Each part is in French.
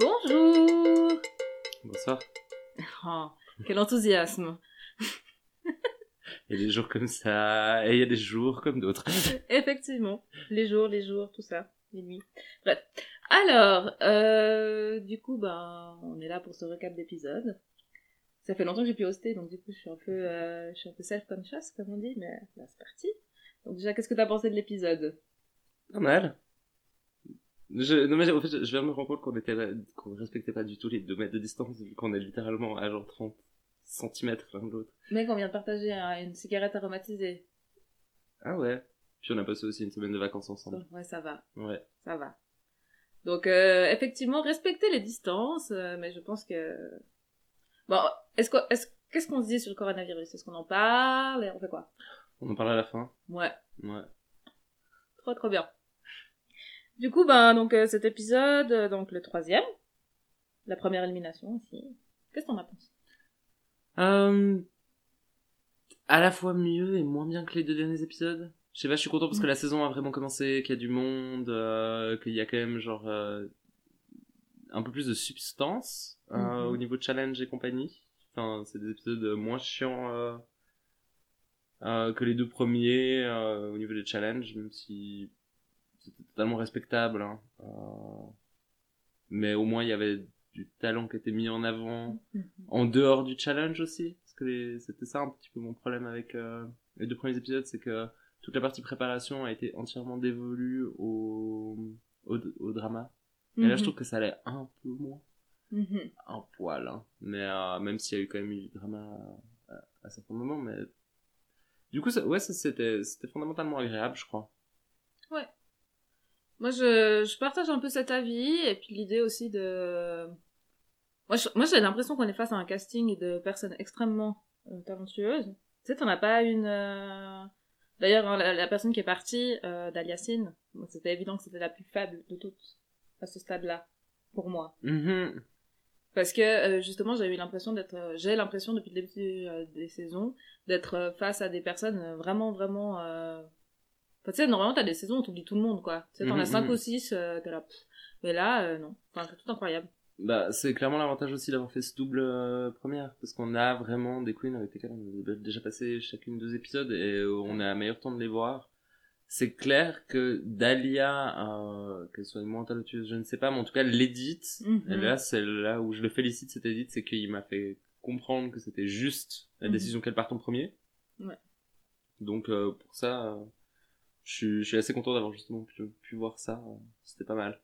Bonjour Bonsoir. Oh, quel enthousiasme Il y a des jours comme ça, et il y a des jours comme d'autres. Effectivement, les jours, les jours, tout ça, les nuits. Bref. Alors, euh, du coup, ben, on est là pour ce recap d'épisode. Ça fait longtemps que j'ai pu hoster, donc du coup, je suis un peu, euh, je suis un peu self-conscious, comme on dit, mais là, c'est parti. Donc déjà, qu'est-ce que t'as pensé de l'épisode? Pas mal. Je, non mais en fait, je viens de me rendre compte qu'on était là- qu'on respectait pas du tout les deux mètres de distance, vu qu'on est littéralement à genre 30 centimètres l'un de l'autre. Mec, on vient de partager hein, une cigarette aromatisée. Ah ouais. Puis on a passé aussi une semaine de vacances ensemble. Ouais, ça va. Ouais. ça va. Donc euh, effectivement, respecter les distances, euh, mais je pense que bon, est-ce que est-ce qu'est-ce qu'on se dit sur le coronavirus? Est-ce qu'on en parle? Et on fait quoi? On en parle à la fin? Ouais, Ouais. trop trop bien. Du coup, ben donc euh, cet épisode, euh, donc le troisième, la première élimination aussi. Qu'est-ce qu'on en pense Euh, à la fois mieux et moins bien que les deux derniers épisodes. Je sais pas, je suis content parce que la saison a vraiment commencé, qu'il y a du monde, euh, qu'il y a quand même genre euh, un peu plus de substance euh, Mhm. au niveau de challenge et compagnie. Enfin, c'est des épisodes moins chiants que les deux premiers au niveau des challenges, même si c'était totalement respectable. Hein. Euh, mais au moins il y avait du talent qui était mis en avant en dehors du challenge aussi parce que les- c'était ça un petit peu mon problème avec euh, les deux premiers épisodes c'est que toute la partie préparation a été entièrement dévolue au au, au drama et là je trouve que ça allait un peu moins Mhm. un poil hein. mais euh, même s'il y a eu quand même eu du drama à, à certains moments mais du coup ça, ouais c'était fondamentalement agréable je crois Moi, je, je partage un peu cet avis, et puis l'idée aussi de... Moi, je- moi j'ai l'impression qu'on est face à un casting de personnes extrêmement euh, talentueuses. Tu sais, t'en as pas une... euh, D'ailleurs, hein, la, la personne qui est partie, euh, d'Aliacine, bon, c'était évident que c'était la plus faible de toutes, à ce stade-là, pour moi. Mhm. Parce que, euh, justement, j'ai eu l'impression d'être... euh, j'ai l'impression, depuis le début euh, des saisons, d'être face à des personnes vraiment, vraiment... Enfin, tu sais, normalement, t'as des saisons où t'oublies tout le monde, quoi. Tu sais, t'en Mhm, as 5 mhm. ou 6, euh, t'es là... pff. Mais là, euh, non. Enfin, c'est tout incroyable. Bah, c'est clairement l'avantage aussi d'avoir fait ce double euh, première, parce qu'on a vraiment des queens avec lesquelles on a déjà passé chacune deux épisodes et euh, on a un meilleur temps de les voir. C'est clair que Dahlia, euh, qu'elle soit moins talentueuse, je ne sais pas, mais en tout cas l'édite, Mhm. là c'est là où je le félicite cette édite, c'est qu'il m'a fait comprendre que c'était juste la Mhm. décision qu'elle parte en premier. Ouais. Donc euh, pour ça, je suis, je suis assez content d'avoir justement pu, pu voir ça, euh, c'était pas mal.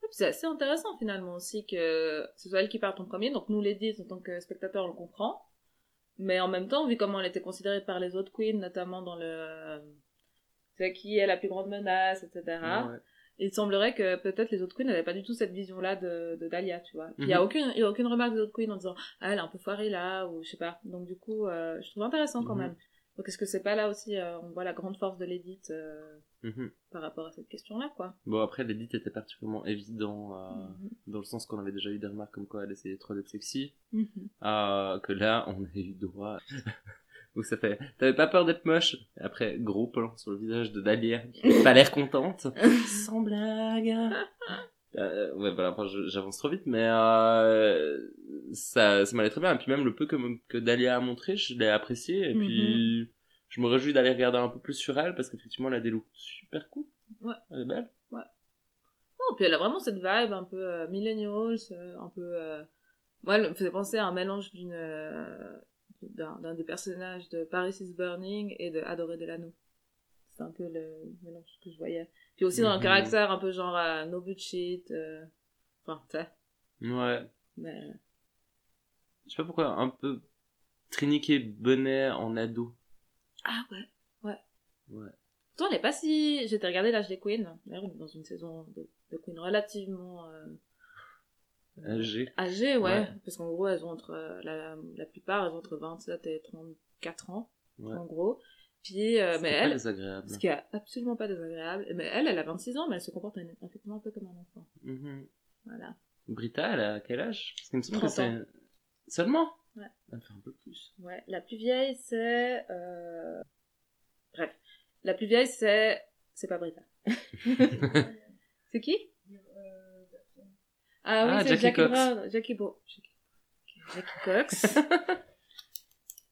Puis, C'est assez intéressant, finalement, aussi, que ce soit elle qui parte en premier. Donc, nous, les 10, en tant que spectateurs, on le comprend. Mais en même temps, vu comment elle était considérée par les autres queens, notamment dans le... C'est qui est la plus grande menace, etc. Ouais. Il semblerait que peut-être les autres queens n'avaient pas du tout cette vision-là de, de Dahlia, tu vois. Il y a Mhm. aucune, il y a aucune remarque des autres queens en disant ah elle est un peu foirée là ou je sais pas. Donc du coup, euh, je trouve intéressant quand Mhm. même. Donc est-ce que c'est pas là aussi euh, on voit la grande force de l'édite euh, Mhm. par rapport à cette question-là quoi? Bon, après, l'édit était particulièrement évident, euh, Mhm. dans le sens qu'on avait déjà eu des remarques comme quoi elle essayait trop d'être sexy, Mhm. euh, que là, on a eu droit, où ça fait, t'avais pas peur d'être moche? Et après, gros plan sur le visage de Dahlia, qui a pas l'air contente. Sans blague. Euh, ouais, voilà, enfin, je- j'avance trop vite, mais euh, ça, ça m'allait très bien. Et puis même le peu que, que Dahlia a montré, je l'ai apprécié. Et puis, je me réjouis d'aller regarder un peu plus sur elle, parce qu'effectivement, elle a des looks super cool. Ouais. Elle est belle. Oh, puis elle a vraiment cette vibe un peu euh, millennials, euh, un peu. Euh... Moi, elle me faisait penser à un mélange d'une euh, d'un d'un des personnages de Paris is Burning et de Adoré Delano. C'est un peu le mélange que je voyais. Puis aussi dans le Mhm. caractère un peu genre euh, no bullshit. Euh... Enfin, tu sais. Ouais. Mais... Je sais pas pourquoi, un peu triniqué bonnet en ado. Ah ouais. Ouais. Pourtant, elle est pas si. J'étais regardé l'âge des Queens. D'ailleurs, dans une saison de, de Queen relativement euh, Âgé. âgée, ouais. Ouais. Parce qu'en gros, elles ont entre. euh, La, la plupart, elles ont entre 27 et 34 ans, Ouais. en gros. Puis, euh, mais pas elle. désagréable. Ce qui est absolument pas désagréable. Mais elle, elle a 26 ans, mais elle se comporte un- effectivement un peu comme un enfant. Mhm. Voilà. Brita, elle a quel âge? Parce qu'il me semble que 30 c'est... Seulement? Ouais. Elle fait un peu plus. Ouais. La plus vieille, c'est. Euh... Bref. La plus vieille, c'est. C'est pas Brita. c'est qui? Ah oui, Ah, c'est Jackie Jackie, Cox. Brown. Jackie Bo... Jackie, Jackie Cox.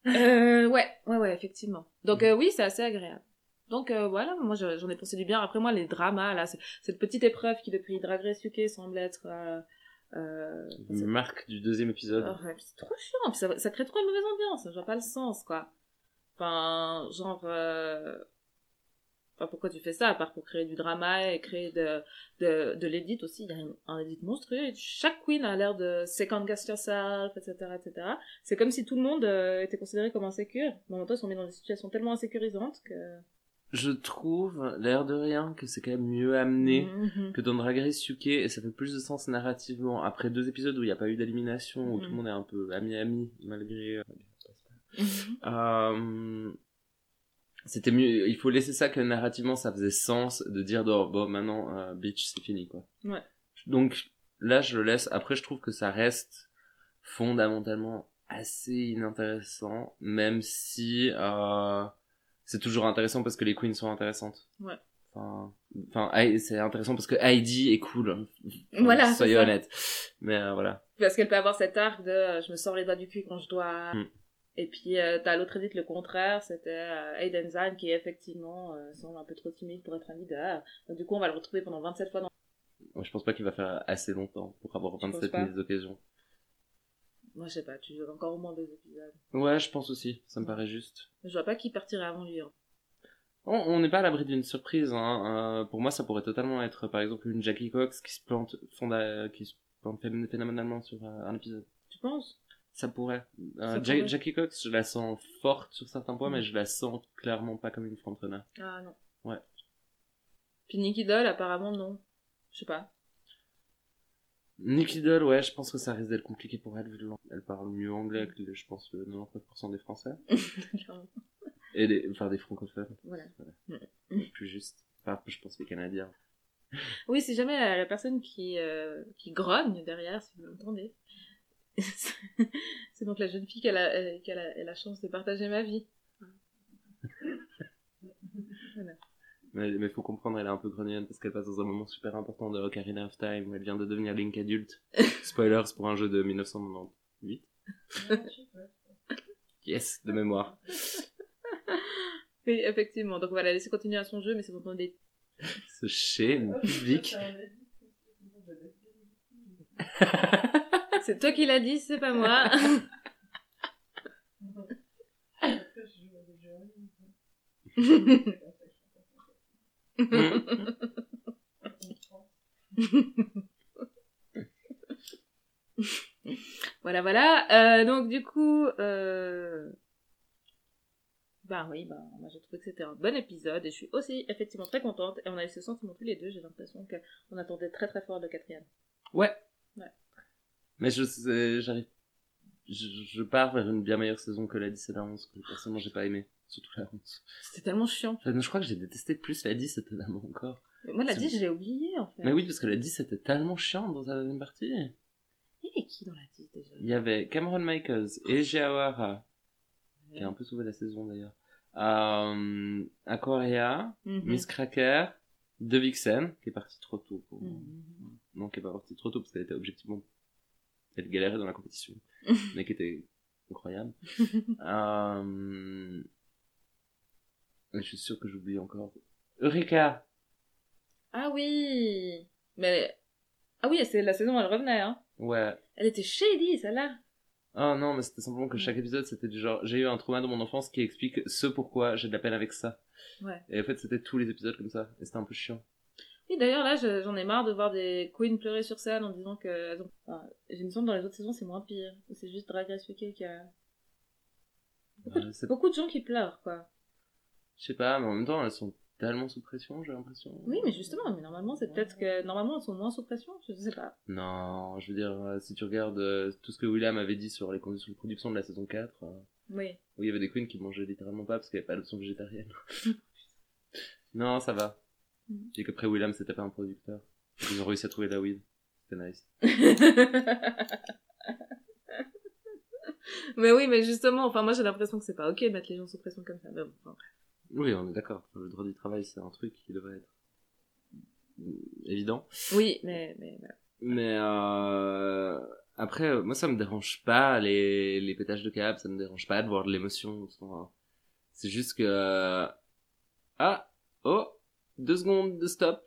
euh, ouais, ouais, ouais, effectivement. Donc euh, oui, c'est assez agréable. Donc euh, voilà, moi je- j'en ai pensé du bien. Après moi, les dramas, là, cette petite épreuve qui depuis Drag Race UK semble être... Euh, euh, c'est- Marque du deuxième épisode. Oh, ouais, c'est trop chiant, ça, ça crée trop une mauvaise ambiance, je vois pas le sens, quoi. Enfin, genre... Enfin, pourquoi tu fais ça, à part pour créer du drama et créer de, de, de l'édit aussi, il y a un, un edit monstrueux, et chaque queen a l'air de second guess yourself, etc., etc. C'est comme si tout le monde euh, était considéré comme insécure, mais en même temps, ils sont mis dans des situations tellement insécurisantes que... Je trouve, l'air de rien, que c'est quand même mieux amené Mhm. que dans Drag Race UK et ça fait plus de sens narrativement. Après deux épisodes où il n'y a pas eu d'élimination, où tout le monde est un peu ami-ami, malgré... Euh, c'était mieux il faut laisser ça que narrativement ça faisait sens de dire bon, bon maintenant euh, bitch c'est fini quoi Ouais. donc là je le laisse après je trouve que ça reste fondamentalement assez inintéressant même si euh, c'est toujours intéressant parce que les queens sont intéressantes Ouais. enfin c'est intéressant parce que Heidi est cool Voilà, soyez honnête mais euh, voilà Parce qu'elle peut avoir cet arc de euh, je me sors les doigts du cul quand je dois. Mm. Et puis euh, t'as l'autre edit le contraire, c'était euh, Aiden Zahn qui effectivement euh, semble un peu trop timide pour être un leader. Donc, du coup on va le retrouver pendant 27 fois dans... Moi, je pense pas qu'il va faire assez longtemps pour avoir Je pense 27 pas. mises d'occasion Moi je sais pas, tu joues encore au moins deux épisodes. ouais je pense aussi ça me paraît juste Je vois pas qui partirait avant lui. hein. On n'est pas à l'abri d'une surprise. Hein. Euh, pour moi, ça pourrait totalement être, par exemple, une Jackie Cox qui se plante, fonda- qui se plante phé- phénoménalement sur un épisode. Tu penses? Ça pourrait. Euh, Ça pourrait. Jackie Cox, je la sens forte sur certains points, Mm. mais je la sens clairement pas comme une frontrunner. Ah non. Ouais. Puis Nicky Doll apparemment non. Je sais pas. Nikki Doll, ouais, je pense que ça risque d'être compliqué pour elle, vu le lang- Elle parle mieux anglais que, je pense, le 99% des Français. Et des, enfin, des francophones. voilà. Plus juste. Enfin, je pense les Canadiens. Oui, si jamais la, la personne qui, euh, qui grogne derrière, si vous l'entendez, c'est donc la jeune fille qui a la, euh, qui a la, la chance de partager ma vie. Mais, mais faut comprendre, elle est un peu grognonne parce qu'elle passe dans un moment super important de Ocarina of Time où elle vient de devenir Link adulte. Spoilers pour un jeu de 1998. Yes, de mémoire. Oui, effectivement. Donc voilà, laissez continuer à son jeu, mais c'est tonton des... Ce shame public. C'est toi qui l'as dit, c'est pas moi. voilà, voilà. Euh, donc du coup, euh... bah oui, bah j'ai trouvé que c'était un bon épisode et je suis aussi effectivement très contente. Et on a eu ce sentiment tous les deux. J'ai l'impression qu'on attendait très très fort le quatrième. Ouais. Mais je j'arrive. Je, je pars vers une bien meilleure saison que la 10 et la 11, que personnellement j'ai pas aimé. Surtout la 11. C'était tellement chiant. Enfin, je crois que j'ai détesté plus la 10 étonnamment encore. Mais Moi la C'est- 10, je l'ai oublié en fait. Mais oui, parce que la 10 c'était tellement chiant dans sa deuxième partie. Il y avait qui dans la 10 déjà? Il y avait Cameron Michaels et Jiawara, qui a un peu sauvé la saison d'ailleurs. Euh, Aquaria, Mhm. Miss Cracker, De Vixen, qui est partie trop tôt pour. Mhm. Non, qui est pas partie trop tôt parce qu'elle était objectivement. Elle galérait dans la compétition. mais qui était incroyable. euh... Je suis sûr que j'oublie encore. Eureka! Ah oui Mais... Ah oui, c'est la saison où elle revenait, hein. Ouais. Elle était shady, celle-là. Oh non, mais c'était simplement que chaque épisode c'était du genre, j'ai eu un trauma dans mon enfance qui explique ce pourquoi j'ai de la peine avec ça. Ouais. Et en fait, c'était tous les épisodes comme ça. Et c'était un peu chiant. Oui, d'ailleurs, là, je- j'en ai marre de voir des queens pleurer sur scène en disant que... Enfin, j'ai une dans les autres saisons, c'est moins pire. C'est juste Drag Race UK qui a... Beaucoup, de- Euh, c'est- beaucoup de gens qui pleurent, quoi. Je sais pas, mais en même temps, elles sont tellement sous pression, j'ai l'impression. Oui, mais justement, mais normalement, c'est peut-être que... Normalement, elles sont moins sous pression, je sais pas. Non, je veux dire, euh, si tu regardes euh, tout ce que William avait dit sur les conditions de production de la saison 4, euh, Oui. où il y avait des queens qui mangeaient littéralement pas parce qu'il n'y avait pas d'option végétarienne. non, ça va. Mhm. Et qu'après William, c'était pas un producteur. Ils ont réussi à trouver la weed. C'était nice. mais oui, mais justement, enfin, moi, j'ai l'impression que c'est pas ok de mettre les gens sous pression comme ça. Mais bon, enfin, Oui, on est d'accord. Le droit du travail, c'est un truc qui devrait être mm, évident. Oui, mais, mais voilà. Mais euh, après, moi, ça me dérange pas les, les pétages de câble, ça me dérange pas de voir de l'émotion. C'est juste que... euh, Ah Oh Deux secondes de stop.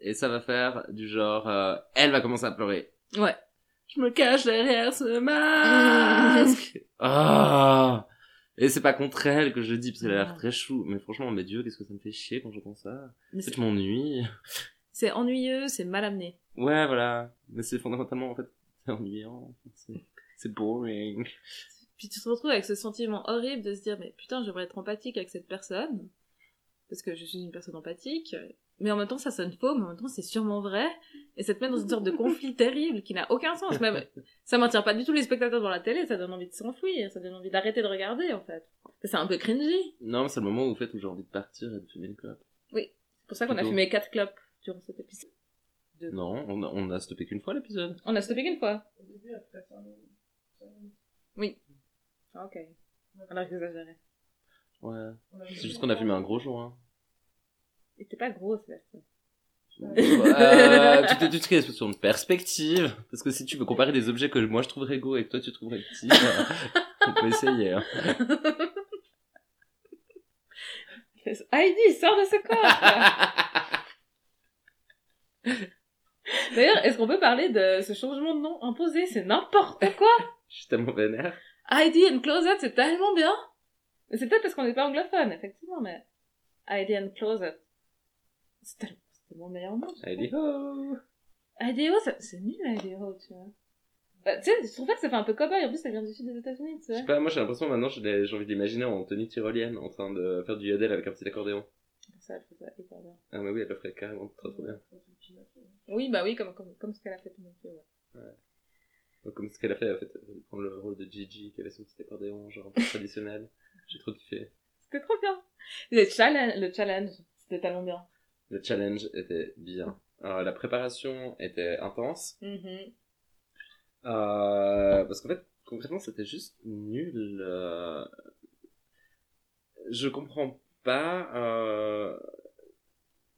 Et ça va faire du genre... euh, elle va commencer à pleurer. Ouais. Je me cache derrière ce masque. Ah Et c'est pas contre elle que je le dis, parce qu'elle a l'air Non. très chou. Mais franchement, mais Dieu, qu'est-ce que ça me fait chier quand j'entends ça. Mais C'est que je m'ennuie. C'est ennuyeux, c'est mal amené. Ouais, voilà. Mais c'est fondamentalement, en fait, c'est ennuyant. C'est boring. Puis tu te retrouves avec ce sentiment horrible de se dire mais putain j'aimerais être empathique avec cette personne parce que je suis une personne empathique mais en même temps ça sonne faux mais en même temps c'est sûrement vrai. Et ça te met dans une sorte de conflit terrible qui n'a aucun sens. Même ça maintient pas du tout les spectateurs dans la télé ça donne envie de s'enfuir ça donne envie d'arrêter de regarder en fait. C'est un peu cringy. Non, mais c'est le moment où, en fait, où j'ai envie de partir et de fumer une clope. c'est pour ça qu'on a fumé quatre clopes durant cet épisode. Non, on a, on a stoppé qu'une fois l'épisode. on a stoppé qu'une fois. Au début, après 5 minutes. Ah, ok. Alors j'exagérais Ouais. C'est juste qu'on a fumé un gros joint. et t'es pas gros Sébastien Euh, tu te tu te crées sur une perspective. Parce que si tu veux comparer des objets que moi je trouverais gros et que toi tu trouverais petits, euh, on peut essayer. hein. Heidi sors de ce corps D'ailleurs, est-ce qu'on peut parler de ce changement de nom imposé? C'est n'importe quoi Je suis tellement vénère. Heidi and Closet, c'est tellement bien c'est peut-être parce qu'on n'est pas anglophone, effectivement, mais... Heidi and Closet. C'est tellement, meilleur nom. Heidi ho Heidi Ho, c'est nul, Heidi Ho, tu vois. Bah, tu sais, je trouve pas que ça fait un peu cowboy, en plus ça vient du sud des États-Unis, tu Je sais. sais pas, moi j'ai l'impression maintenant j'ai envie d'imaginer en tenue tyrolienne en train de faire du yodel avec un petit accordéon. Ça, elle fait ça hyper bien. Ah mais oui, elle le ferait carrément trop trop bien. Oui, bah oui, comme, comme, comme ce qu'elle a fait tout le monde. Ouais. Donc, Comme ce qu'elle a fait, en fait, elle prend le rôle de Gigi qui avait son petit accordéon genre un peu traditionnel. J'ai trop kiffé. C'était trop bien. Le challenge, le challenge, c'était tellement bien. Le challenge était bien. Alors, la préparation était intense. Mhm. Euh, parce qu'en fait, concrètement, c'était juste nul. euh. Je comprends pas euh,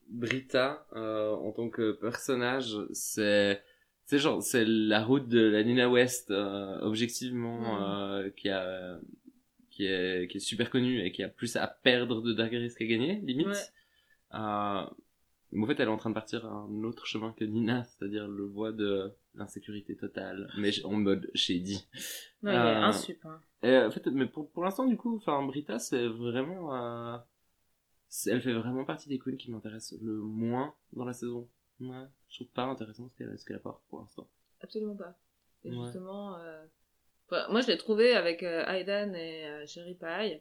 Brita euh, en tant que personnage. C'est c'est genre c'est la route de la Nina West euh, objectivement euh, qui a qui est qui est super connue et qui a plus à perdre de Drag Race qu'à gagner limite. Ouais. Euh, mais en fait, elle est en train de partir un autre chemin que Nina, c'est-à-dire le voie de l'insécurité totale, mais en mode shady. Non, il est Euh, insup. Hein. Et, en fait, mais pour, pour l'instant, du coup, enfin, Brita, c'est vraiment, euh, elle fait vraiment partie des queens qui m'intéressent le moins dans la saison. Ouais, je trouve pas intéressant ce qu'elle, apporte pour l'instant. Absolument pas. Et Ouais. justement, euh... moi je l'ai trouvé avec euh, Aiden et euh, Sherry Pie.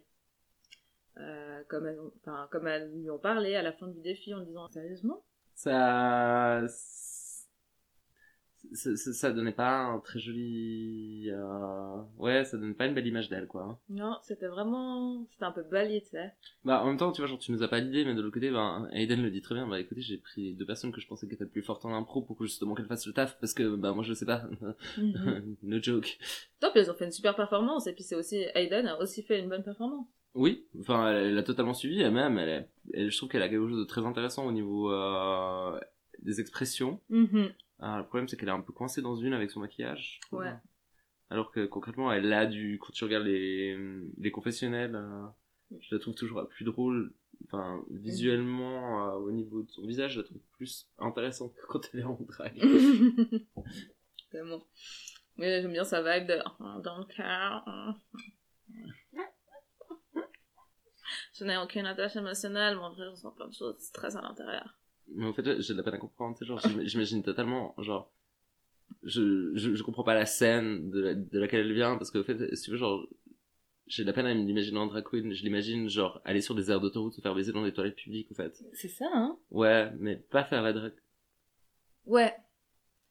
Euh, comme, elles ont- comme elles lui ont parlé à la fin du défi en disant sérieusement? Ça, ça, ça, ça donnait pas un très joli, euh... ouais, ça donnait pas une belle image d'elle, quoi. hein. Non, c'était vraiment. C'était un peu balayé, tu sais. Bah, en même temps, tu vois, genre, tu nous as pas l'idée, mais de l'autre côté, ben, Aiden le dit très bien. Bah, écoutez, j'ai pris deux personnes que je pensais qu'elles étaient plus fortes en impro pour que justement qu'elles fassent le taf, parce que, bah, moi, je sais pas. Mhm. no joke. Top, elles ont fait une super performance. Et puis c'est aussi. Aiden a aussi fait une bonne performance. Oui, enfin, elle, elle a totalement suivi, et même, elle, elle- je trouve qu'elle a quelque chose de très intéressant au niveau, euh, des expressions. Mhm. Ah, le problème, c'est qu'elle est un peu coincée dans une avec son maquillage. Ouais. Alors que, concrètement, elle a du, quand tu regardes les, les confessionnels, euh, je la trouve toujours plus drôle. Enfin, visuellement, euh, au niveau de son visage, je la trouve plus intéressante que quand elle est en drague. Tellement. Mais j'aime bien sa vibe de. Oh, Dans le cœur. Je n'ai aucune attache émotionnelle, mais en vrai, je ressens plein de choses qui stressent à l'intérieur. Mais en fait, j'ai de la peine à comprendre, tu sais, genre, j'im- j'imagine totalement, genre, je, je, je comprends pas la scène de, la- de laquelle elle vient, parce que, en fait, si tu veux, genre, j'ai de la peine à m'imaginer en drag queen, je l'imagine, genre, aller sur des aires d'autoroute, se faire baiser dans des toilettes publiques, en fait. C'est ça, hein Ouais, mais pas faire la drag. Ouais.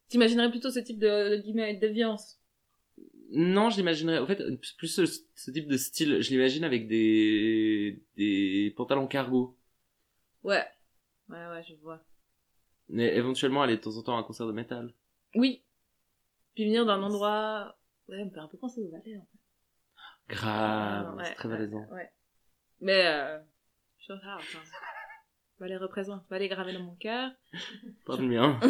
T'imaginerais plutôt ce type de, de guillemets, de déviance. Non, je l'imaginerais, en fait, plus ce, ce type de style, je l'imagine avec des, des pantalons cargo. Ouais. Ouais, ouais, je vois. Mais éventuellement, aller de temps en temps à un concert de métal. Oui. Puis venir d'un endroit... Ouais, me fait un peu penser au Valais, en fait. Grave, Ouais, c'est très valaisant. Ouais. Mais, euh... Je suis rare, enfin... Valais représente. Valais gravé dans mon cœur. Pas le mien.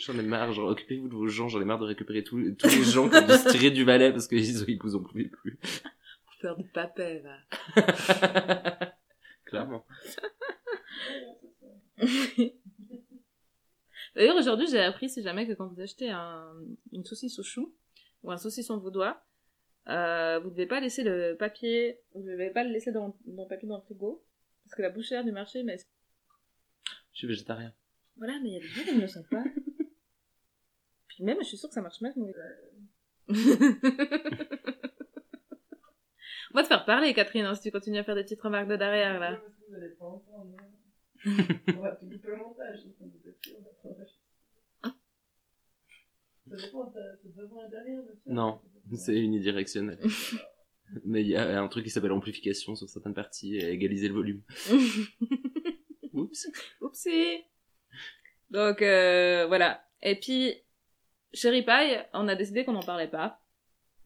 J'en ai marre, genre, occupez-vous de vos gens, j'en ai marre de récupérer tous, tous les gens qui ont dû se tirer du valet parce qu'ils ils vous en pouvaient plus. Pour faire du papier, là. Clairement. D'ailleurs, aujourd'hui, j'ai appris, si jamais, que quand vous achetez un, une saucisse au chou, ou un saucisson vaudois, euh, vous devez pas laisser le papier, vous devez pas le laisser dans, dans le papier dans le frigo, parce que la bouchère du marché, mais Je suis végétarien. voilà, mais il y a des gens qui ne le sont pas. Puis même, je suis sûre que ça marche mal. mais- On va te faire parler, Catherine, hein, si tu continues à faire des petites remarques de derrière, là. On va tout couper au montage. Ça dépend, devant et derrière, Non, c'est unidirectionnel. Mais il y a un truc qui s'appelle amplification sur certaines parties et égaliser le volume. Oups. Oupsie Donc, euh, voilà. Et puis, Chérie Pie, on a décidé qu'on n'en parlait pas.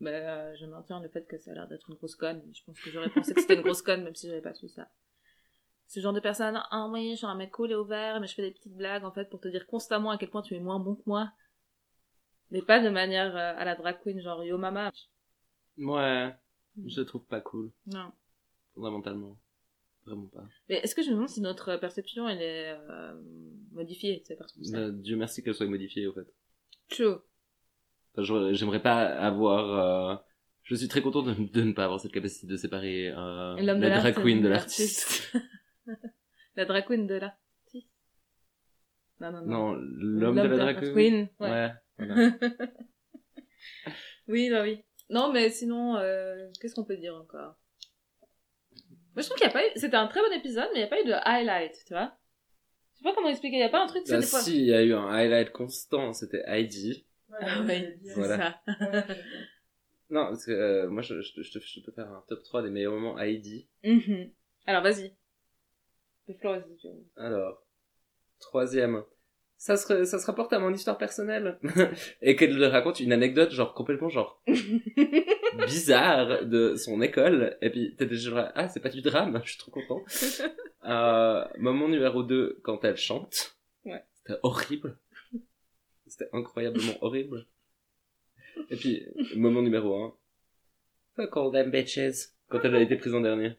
Mais euh, je maintiens le fait que ça a l'air d'être une grosse conne. Je pense que j'aurais pensé que c'était une grosse conne, même si j'avais pas su ça. Ce genre de personne, ah oui, je suis un mec cool et ouvert, mais je fais des petites blagues, en fait, pour te dire constamment à quel point tu es moins bon que moi. Mais pas de manière euh, à la drag queen, genre yo mama. Ouais, je le trouve pas cool, Non. fondamentalement. Vraiment pas. Mais est-ce que je me demande si notre perception, elle est euh, modifiée, c'est parce que ça. Dieu merci qu'elle soit modifiée, au fait. True. Enfin, J'aimerais pas avoir... euh, Je suis très content de, de ne pas avoir cette capacité de séparer euh, la drag queen de l'artiste. La drag queen de l'artiste. Non, non, non. non, l'homme de la drag queen. Ouais. Ouais. voilà. oui, bah oui. Non, mais sinon, euh, qu'est-ce qu'on peut dire encore? Moi, je trouve qu'il n'y a pas eu... C'était un très bon épisode, mais il n'y a pas eu de highlight, tu vois? Je sais pas comment expliquer, il n'y a pas un truc, Bah, des fois... si, il y a eu un highlight constant, c'était Heidi. Ah ouais, c'est Voilà. ça. Non, parce que euh, moi, je, je, te- je, te- je peux faire un top 3 des meilleurs moments Heidi. Mhm. Alors, vas-y. Alors, troisième. Ça se, ça se rapporte à mon histoire personnelle. et qu'elle raconte une anecdote, genre, complètement, genre, bizarre de son école. Et puis, t'étais genre, ah, c'est pas du drame, je suis trop content. Euh, moment numéro 2, quand elle chante. Ouais. C'était horrible. C'était incroyablement horrible. Et puis, moment numéro 1. Fuck all them bitches. Quand elle a été prise en dernier.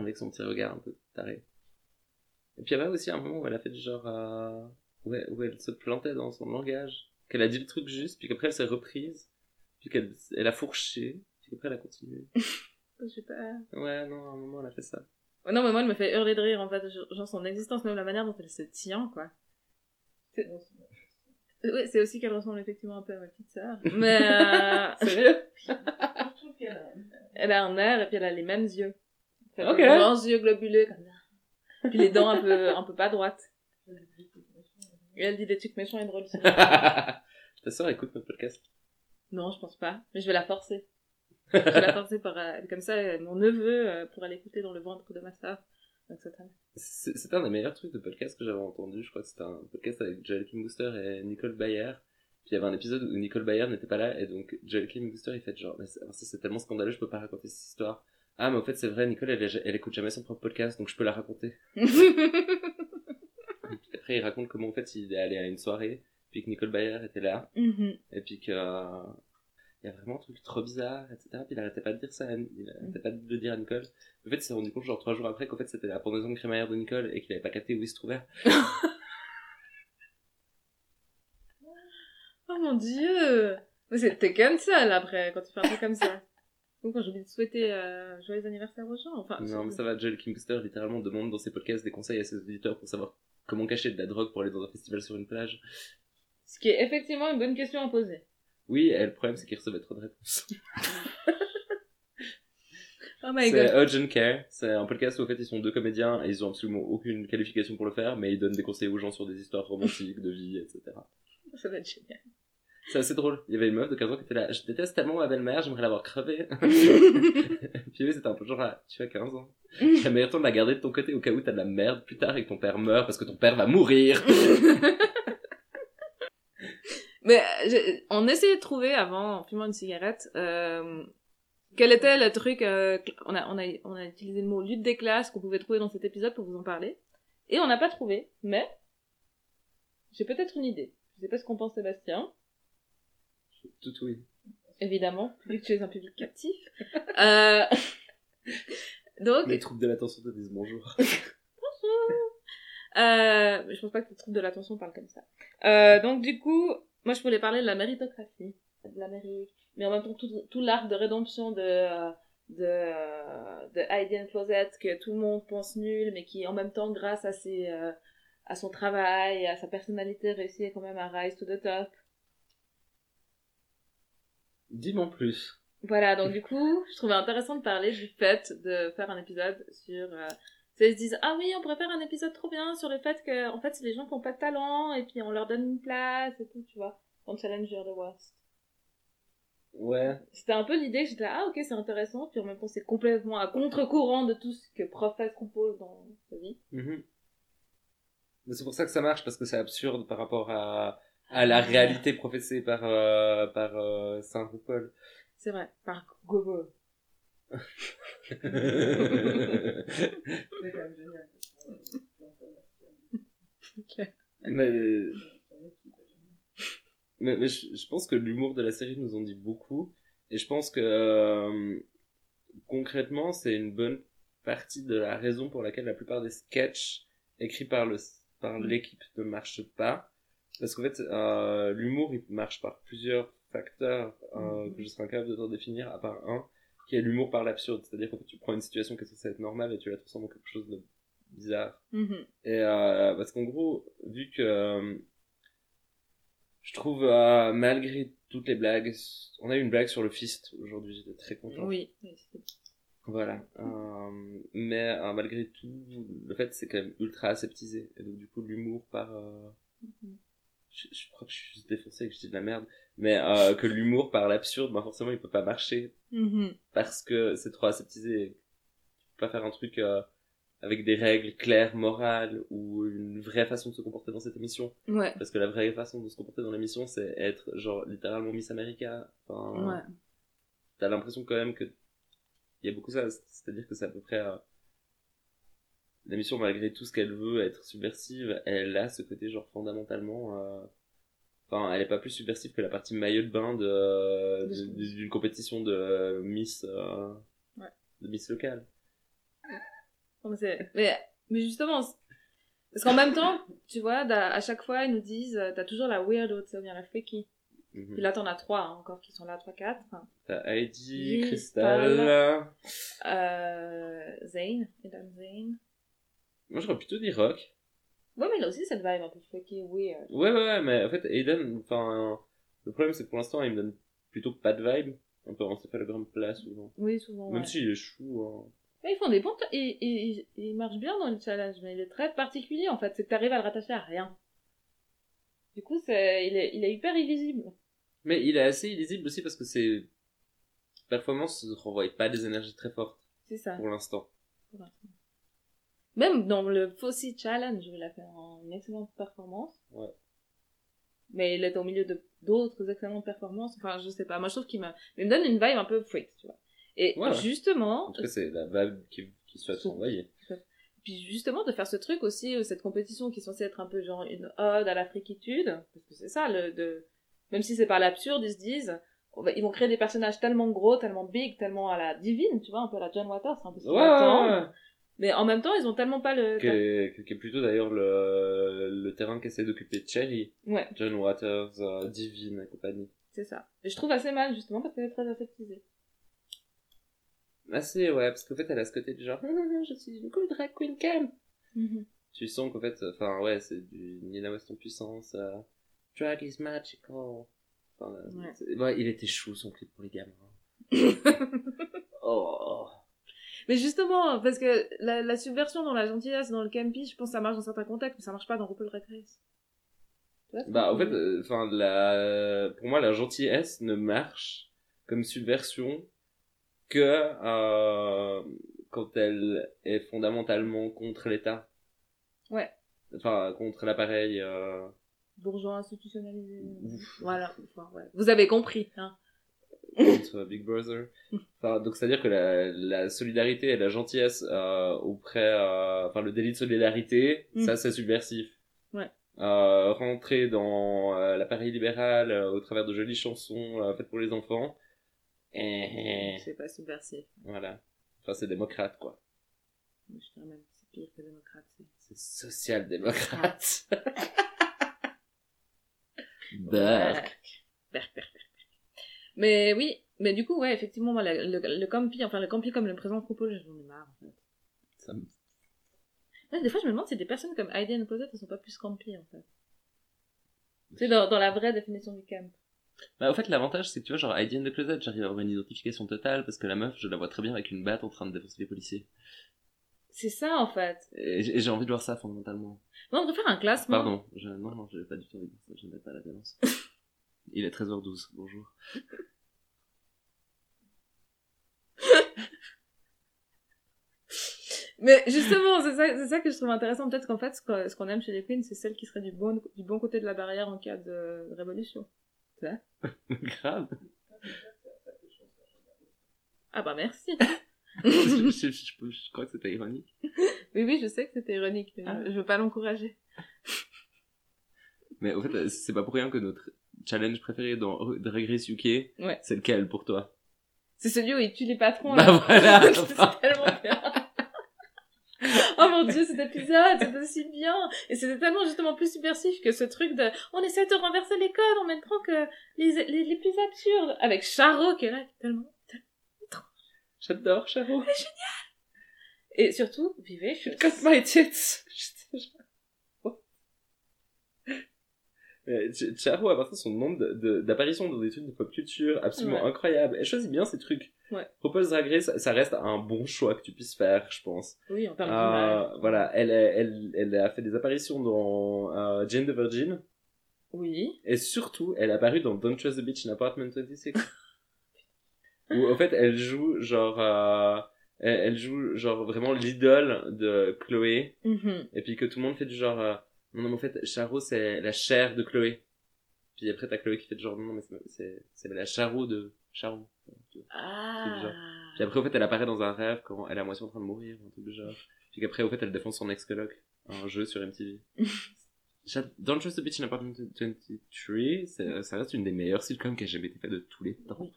Avec son petit regard un peu taré. Et puis il y avait aussi un moment où elle a fait du genre... euh, où, elle, où elle se plantait dans son langage. Qu'elle a dit le truc juste, puis qu'après elle s'est reprise. Puis qu'elle elle a fourché. Puis qu'après elle a continué. Je sais pas... Ouais, non, à un moment elle a fait ça. Ouais, non, mais moi, elle me fait hurler de rire, en fait. Genre, son existence, même la manière dont elle se tient, quoi. Oui, c'est aussi qu'elle ressemble effectivement un peu à ma petite sœur. Mais euh, Sérieux elle a un air et puis elle a les mêmes yeux. Elle a Ok. des grands yeux globuleux comme ça. Puis les dents un peu, un peu pas droites. Et elle dit des trucs méchants et drôles. Ta sœur écoute notre podcast. non, je pense pas. Mais je vais la forcer. Je vais la forcer par, euh, comme ça, euh, mon neveu euh, pourra l'écouter dans le ventre de ma sœur. Donc, c'est C'était un des meilleurs trucs de podcast que j'avais entendu. Je crois que c'était un podcast avec Joel Kim Booster et Nicole Bayer. Puis il y avait un épisode où Nicole Bayer n'était pas là et donc Joel Kim Booster il fait genre mais ça, c'est tellement scandaleux je peux pas raconter cette histoire. Ah mais en fait c'est vrai Nicole elle, écoute jamais son propre podcast donc je peux la raconter. Après il raconte comment en fait il est allé à une soirée puis que Nicole Bayer était là Mhm. et puis que euh, il y a vraiment un truc trop bizarre etc. Puis il arrêtait pas de dire ça, à- il arrêtait pas de le dire à Nicole. En fait il s'est rendu compte genre trois jours après qu'en fait c'était la pendaison de crémaillère de Nicole et qu'il avait pas capté où il se trouvait. Oh mon dieu Mais c'est- T'es cancel après, quand tu fais un truc comme ça. Ou quand j'oublie de souhaiter euh, joyeux anniversaire aux gens. Enfin, Non, mais ça va, Joel Kim Booster littéralement demande dans ses podcasts des conseils à ses auditeurs pour savoir comment cacher de la drogue pour aller dans un festival sur une plage. Ce qui est effectivement une bonne question à poser. Oui, et le problème c'est qu'il recevait trop de réponses. Oh my C'est god. Urgent Care, c'est un podcast où en fait ils sont deux comédiens et ils ont absolument aucune qualification pour le faire, mais ils donnent des conseils aux gens sur des histoires romantiques, de vie, etc. Ça va être génial. C'est assez drôle. Il y avait une meuf de 15 ans qui était là, je déteste tellement ma belle-mère, j'aimerais l'avoir crevée. Puis oui, c'était un peu genre, ah, tu as 15 ans. La meilleure temps de la garder de ton côté au cas où t'as de la merde plus tard et que ton père meurt parce que ton père va mourir. Mais euh, on essayait de trouver avant, en fumant une cigarette, euh, quel était le truc. euh, on, a, on, a, on a utilisé le mot lutte des classes qu'on pouvait trouver dans cet épisode pour vous en parler. Et on n'a pas trouvé, mais j'ai peut-être une idée. Je sais pas ce qu'en pense Sébastien, Tout oui. évidemment, vu que tu es un public captif. euh... Donc, Les troupes de l'attention te disent bonjour. Euh, je pense pas que les troubles de l'attention parlent comme ça. Euh, donc du coup, moi je voulais parler de la méritocratie, de l'Amérique, mais en même temps tout, tout l'arc de rédemption de euh, de de Heidi Closet que tout le monde pense nul, mais qui en même temps grâce à ses euh, à son travail, et à sa personnalité réussit quand même à rise to the top. Dis-moi plus. Voilà, donc du coup, je trouvais intéressant de parler du fait de faire un épisode sur... Euh, ils se disent, ah oui, on pourrait faire un épisode trop bien sur le fait que, en fait, c'est les gens qui ont pas de talent, et puis on leur donne une place, et tout, tu vois, dans Challenger the Worst. Ouais. C'était un peu l'idée, j'étais là, ah ok, c'est intéressant, puis en même temps, c'est complètement à contre-courant de tout ce que Profess compose dans sa vie. Mais c'est pour ça que ça marche, parce que c'est absurde par rapport à, à la réalité professée par, euh, par euh, Saint RuPaul. C'est vrai, par Gogo. C'est quand même génial. mais, mais, mais je, je pense que l'humour de la série nous en dit beaucoup. Et je pense que euh, concrètement, c'est une bonne partie de la raison pour laquelle la plupart des sketchs écrits par le par l'équipe ne marchent pas. Parce qu'en fait, euh, l'humour, il marche par plusieurs facteurs euh, Mhm. que je serais incapable de t'en définir, à part un, qui est l'humour par l'absurde. C'est-à-dire que tu prends une situation qui est censée être normale et tu la transformes en quelque chose de bizarre. Mhm. Et euh, parce qu'en gros, vu que je trouve malgré toutes les blagues, on a eu une blague sur le fist aujourd'hui, j'étais très content. Oui, oui, Voilà. Euh, mais euh, malgré tout, le fait c'est quand même ultra aseptisé. Et donc du coup l'humour par... euh, Mhm. Je, je crois que je suis défoncé et que je dis de la merde. Mais euh, que l'humour par l'absurde, bah forcément il peut pas marcher Mhm. parce que c'est trop aseptisé. Tu peux pas faire un truc euh, avec des règles claires, morales ou une vraie façon de se comporter dans cette émission. Ouais. Parce que la vraie façon de se comporter dans l'émission, c'est être genre littéralement Miss America. Enfin, Ouais. T'as l'impression quand même que il y a beaucoup ça. C'est-à-dire que c'est à peu près euh, l'émission malgré tout ce qu'elle veut être subversive, elle a ce côté genre fondamentalement. euh, Enfin, elle est pas plus subversive que la partie maillot de bain de De- de- d'une compétition de euh, Miss euh, Ouais. de Miss locale. Non, mais, mais, mais justement, parce qu'en même temps, tu vois, à chaque fois, ils nous disent, euh, t'as toujours la weirdo, tu sais, ou bien la freaky. Mhm. Puis là, t'en as trois hein, encore qui sont là, trois, quatre. T'as Heidi, Crystal. Euh, Zane, Madame Zane. Moi j'aurais plutôt dit Rock. Ouais, mais il a aussi cette vibe un peu freaky, weird. Ouais, ouais, ouais, mais en fait, Aiden, enfin, le problème c'est que pour l'instant, il me donne plutôt pas de vibe. Un peu encéphalogramme plat souvent. Oui, souvent. Même ouais. s'il est chou, hein. Mais ils font des t- Et, et, et- il marche bien dans le challenge, mais il est très particulier en fait. C'est que t'arrives à le rattacher à rien. Du coup, c'est, il est, il est hyper illisible. Mais il est assez illisible aussi parce que ses performances ne renvoient pas des énergies très fortes C'est ça. pour l'instant. Même dans le Fossi Challenge, il a fait une excellente performance. Ouais. Mais il est au milieu de d'autres excellentes performances. Enfin, je sais pas. Moi, je trouve qu'il me, il me donne une vibe un peu freak, tu vois. Et Ouais, justement, En tout cas, c'est la vibe qui, qui souhaite Son- s'envoyer. puis justement de faire ce truc aussi, euh, cette compétition qui est censée être un peu genre une ode à la friquitude, parce que c'est ça, le, de, même si c'est par l'absurde, ils se disent, on va- ils vont créer des personnages tellement gros, tellement big, tellement à la divine, tu vois, un peu à la John Waters, un peu ce Ouais, ouais. Mais en même temps, ils ont tellement pas le, Qui est, plutôt d'ailleurs le, le terrain qu'essaie d'occuper Cherry. ouais, John Waters, euh, Divine et compagnie. c'est ça. Et je trouve assez mal, justement, parce qu'elle est très aseptisée. Assez, ouais, parce qu'en fait, elle a ce côté du genre, je suis une cool drag queen cam. Tu sens qu'en fait, enfin, ouais, c'est du Nina West en puissance. euh, drag is magical. Enfin, euh, Ouais. ouais, il était chou son clip pour les gamins. oh. Mais justement, parce que la, la subversion dans la gentillesse, dans le campy, je pense que ça marche dans certains contextes, mais ça marche pas dans RuPaul Drag Race. Bah, en fait, euh, enfin, la, pour moi, la gentillesse ne marche comme subversion que euh, quand elle est fondamentalement contre l'État. Ouais. Enfin, contre l'appareil. Euh... Bourgeois institutionnalisé. Voilà, enfin, ouais. Vous avez compris, hein. Contre Big Brother. Enfin, donc c'est-à-dire que la, la solidarité et la gentillesse euh, auprès, euh, enfin le délit de solidarité, Mm. ça c'est subversif. Ouais. euh, rentrer dans euh, l'appareil libéral euh, au travers de jolies chansons euh, faites pour les enfants. Et C'est pas subversif. voilà. Enfin, c'est démocrate, quoi. Je dirais même c'est pire que démocrate. c'est- social-démocrate. Burk. Berk, berk, berk, berk. Mais oui, mais du coup, ouais, effectivement, moi, le, le, le campi, enfin, le campi comme le présent propos, j'en ai marre, en fait. Ça me- Ouais, des fois, je me demande si des personnes comme Heidi and Cosette, elles sont pas plus campi, en fait. Tu sais, dans, dans la vraie définition du camp. Bah, au fait, l'avantage, c'est que tu vois, genre, Heidi and the Closet, j'arrive à avoir une identification totale parce que la meuf, je la vois très bien avec une batte en train de défoncer les policiers. C'est ça, en fait. Et j'ai envie de voir ça fondamentalement. Non, on devrait faire un classement. Pardon, je, non, non, j'avais pas du tout envie de ça, n'aime pas la violence. Il est 13h12, bonjour. Mais justement, c'est ça, que je trouve intéressant. Peut-être qu'en fait, ce qu'on aime chez les queens, c'est celle qui serait du bon, du bon côté de la barrière en cas de révolution. Grave. Ah bah merci. je, je- je- je- je crois que c'était ironique. oui, oui, je sais que c'était ironique. mais Ah. Je veux pas l'encourager. Mais au fait, c'est pas pour rien que notre challenge préféré dans Drag Race UK, Ouais. c'est lequel pour toi? C'est celui où il tue les patrons. Bah là. voilà, c'est tellement bien. oh mon dieu, cet épisode, c'était si bien. Et c'était tellement justement plus subversif que ce truc de on essaie de renverser les codes en même temps que les, les, les plus absurdes. Avec Charo qui est là, est tellement. J'adore Charo. Et surtout, vivez, je suis Cut my tits. Mais Ch- Charo a parfois son nombre de- de- d'apparitions dans des trucs de pop culture absolument Ouais. incroyables. Elle choisit bien ces trucs. Ouais. Propose Drag Race, ça reste un bon choix que tu puisses faire, je pense. Oui, en termes Euh, d'image. voilà, elle, est- elle, elle a fait des apparitions dans euh, Jane the Virgin. Oui. Et surtout, elle est apparue dans Don't Trust the Bitch in Apartment 26. où, en fait, elle joue, genre, euh, elle, joue, genre, vraiment l'idole de Chloé. Mhm. Et puis que tout le monde fait du genre, euh, non, non, mais en fait, Charo, c'est la chair de Chloé. Puis après, t'as Chloé qui fait genre, non, mais c'est- c'est, la Charo de Charo. Ah. Puis après, au fait, elle apparaît dans un rêve quand elle est à moitié en train de mourir, un truc du genre. Puis qu'après, au fait, elle défend son ex-coloc. Un jeu sur MTV. Don't Trust the Bitch in Apartment 23, c'est- ça reste une des meilleures sitcoms qui a jamais été faite de tous les temps.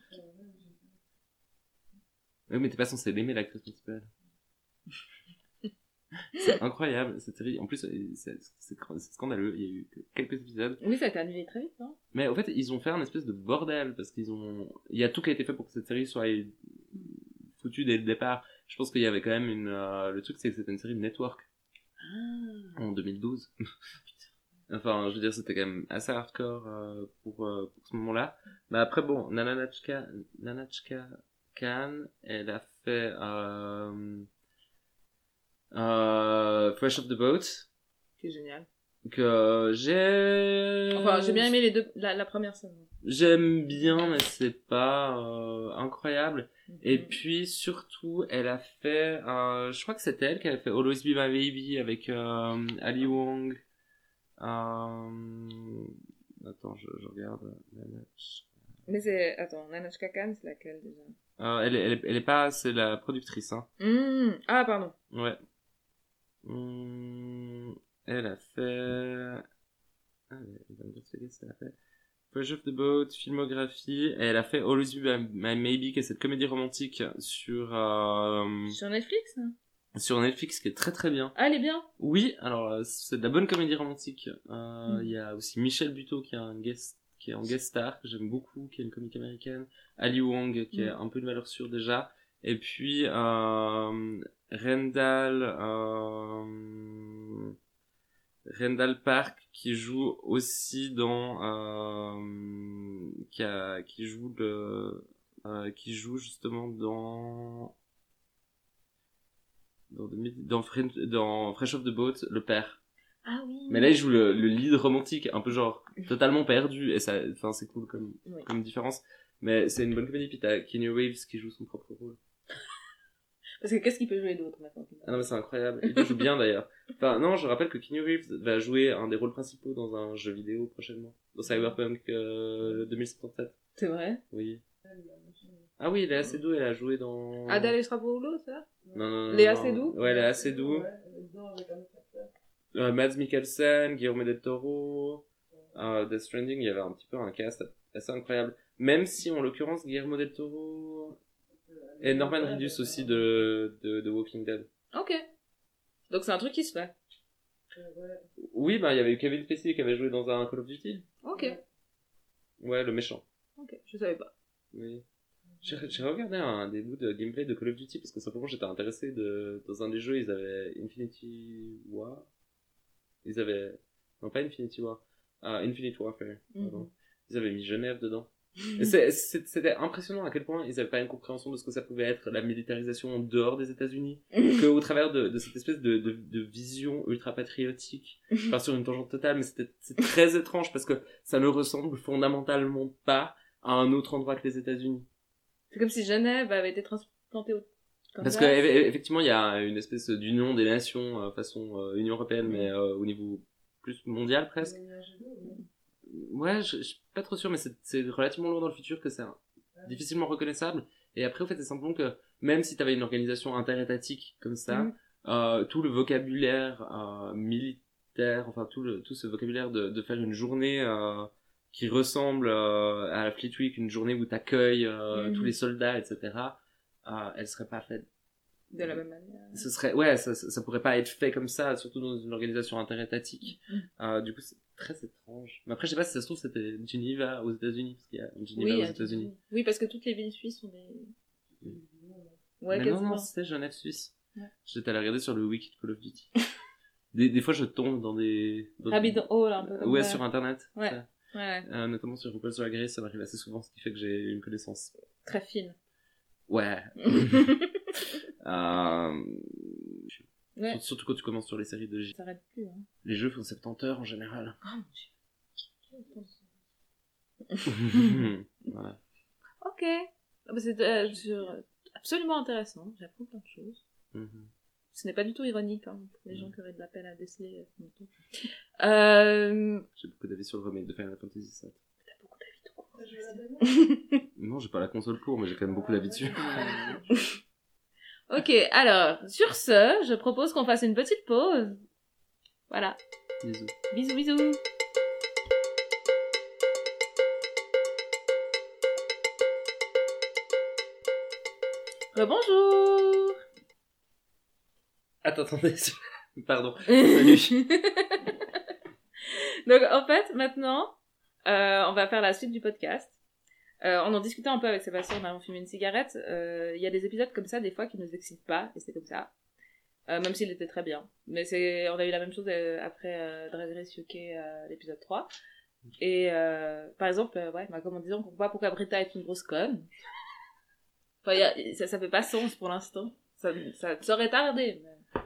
Oui, mais t'es pas censé l'aimer, l'actrice principale. C'est incroyable, cette série. En plus, euh, c'est c'est- c'est scandaleux. Il y a eu que quelques épisodes. Oui, ça a été annulé très vite, non? Mais au fait, ils ont fait un espèce de bordel parce qu'ils ont. Il y a tout qui a été fait pour que cette série soit foutue dès le départ. Je pense qu'il y avait quand même une. euh, Le truc, c'est que c'était une série de network Ah. en 2012. enfin, je veux dire, c'était quand même assez hardcore euh, pour, euh, pour ce moment-là. Mais après, bon, Nanachka, Nanachka Khan, elle a fait euh, euh, Fresh Off the Boat, C'est génial. que j'ai... Enfin, j'ai bien aimé les deux, la, la première saison. J'aime bien, mais c'est pas euh, incroyable. Et Mhm. puis surtout, elle a fait, euh, je crois que c'est elle qui a fait Always Be My Baby avec euh, Ali Wong. Euh... Attends, je, je regarde. Mais c'est, attends, Nanachka Khan, c'est laquelle déjà? Euh, elle, est- elle, est- elle est pas, c'est la productrice, hein. Mmh. Ah, pardon. Ouais. Hum, elle a fait. Ah, elle va me dire ce qu'elle a fait. Fresh of the Boat, filmographie, et elle a fait Always Be My Maybe, qui est cette comédie romantique sur, euh, Sur Netflix hein sur Netflix, qui est très très bien. Ah, elle est bien. Oui, alors euh, c'est de la bonne comédie romantique. Euh, Il Mm. y a aussi Michel Buteau qui est un guest qui est en guest star que j'aime beaucoup, qui est une comique américaine. Ali Wong qui est Mm. un peu de valeur sûre déjà. Et puis euh, Rendal euh, Rendal Park qui joue aussi dans euh, qui a qui joue le euh, qui joue justement dans dans, dans, Fresh Off the Boat, le père. Ah oui. Mais là, il joue le, le lead romantique, un peu genre totalement perdu, et ça, enfin, c'est cool comme, Oui. comme différence. Mais c'est une bonne comédie, puis t'as Kenny Waves qui joue son propre rôle. Parce que qu'est-ce qu'il peut jouer d'autre maintenant Ah non, mais c'est incroyable. Il joue bien d'ailleurs. Enfin, non, je rappelle que Kenny Reeves va jouer un des rôles principaux dans un jeu vidéo prochainement. Dans Cyberpunk euh, 2077. C'est vrai. Oui. Ah oui, Léa Seydoux, elle a joué dans... Adèle Extrapolo, ça Non, non, non. Léa. Seydoux Ouais, Léa Seydoux. Ouais, dedans avec un autre acteur. euh, Mads Mikkelsen, Guillermo del Toro, euh, Death Stranding, il y avait un petit peu un cast assez incroyable. Même si, en l'occurrence, Guillermo del Toro et Norman Reedus aussi de, de, de Walking Dead. Ok. Donc c'est un truc qui se fait. Oui, bah, il y avait eu Kevin Spacey qui avait joué dans un Call of Duty. Ok. Ouais, le méchant. Ok. Je savais pas. Oui. J'ai regardé un des bouts de gameplay de Call of Duty parce que simplement j'étais intéressé de dans un des jeux ils avaient Infinity War ils avaient non pas Infinity War ah Infinite Warfare pardon. Mhm. ils avaient mis Genève dedans c'était impressionnant à quel point ils avaient pas une compréhension de ce que ça pouvait être la militarisation en dehors des États-Unis que au travers de, de cette espèce de, de, de vision ultra patriotique pars sur une tangente totale mais c'était très étrange parce que ça ne ressemble fondamentalement pas à un autre endroit que les États-Unis C'est comme si Genève avait été transplantée au Parce Kansas. que eff- effectivement, il y a une espèce d'union des nations euh, façon euh, Union européenne, mais euh, au niveau plus mondial presque. Ouais, je, je suis pas trop sûr, mais c'est c'est relativement loin dans le futur que c'est difficilement reconnaissable. Et après, au fait, c'est simplement que même si tu avais une organisation interétatique comme ça, Mhm. euh, tout le vocabulaire euh, militaire, enfin tout le tout ce vocabulaire de, de faire une journée euh, qui ressemble euh, à la Fleet Week, une journée où t'accueilles euh, Mhm. tous les soldats, etc. Euh, elle serait pas faite De la même manière. ce serait ouais ça, ça, pourrait pas être fait comme ça surtout dans une organisation interétatique Mm. euh, du coup c'est très étrange mais après je sais pas si ça se trouve c'était Geneva aux États-Unis parce qu'il y a Geneva Oui, aux États-Unis oui, parce que toutes les villes suisses sont des. Ouais, mais non quasiment. non c'était Genève Suisse Ouais. j'étais allé regarder sur le wiki de Call of Duty des, des fois je tombe dans des dans Rabbit Hole, un peu comme ouais sur internet Ouais. ça. Ouais, Euh, notamment sur RuPaul's Drag Race ça m'arrive assez souvent ce qui fait que j'ai une connaissance très fine. ouais euh... Ouais. surtout quand tu commences sur les séries de J Ça s'arrête plus, hein. les jeux font 70 heures en général Oh mon dieu. voilà. Ok. Ah bah, C'est euh, absolument intéressant. J'apprends plein de choses. Mhm. Ce n'est pas du tout ironique, hein, pour les gens qui auraient de la peine à déceler. euh. Euh... J'ai beaucoup d'avis sur le remake de Final Fantasy VII. T'as beaucoup d'avis tout court. T'as joué à la démo Non, j'ai pas la console pour, mais j'ai quand même beaucoup d'avis dessus. Ok, alors, sur ce, je propose qu'on fasse une petite pause. Voilà. Bisous. Bisous, bisous. Rebonjour Attends, attendez. Pardon. Salut. Donc en fait, maintenant, euh, on va faire la suite du podcast. Euh, en en discutant un peu avec Sébastien, on a fumé une cigarette. euh, Il y a des épisodes comme ça, des fois, qui nous excitent pas, et c'est comme ça. Euh, même s'il était très bien. Mais on a eu la même chose euh, après euh, Drag Race UK, euh, l'épisode 3. Et euh, par exemple, euh, ouais, bah, comme en disant pourquoi, pourquoi Britta est une grosse conne. Ça, ça fait pas sens pour l'instant. Ça, ça saurait tarder. mais-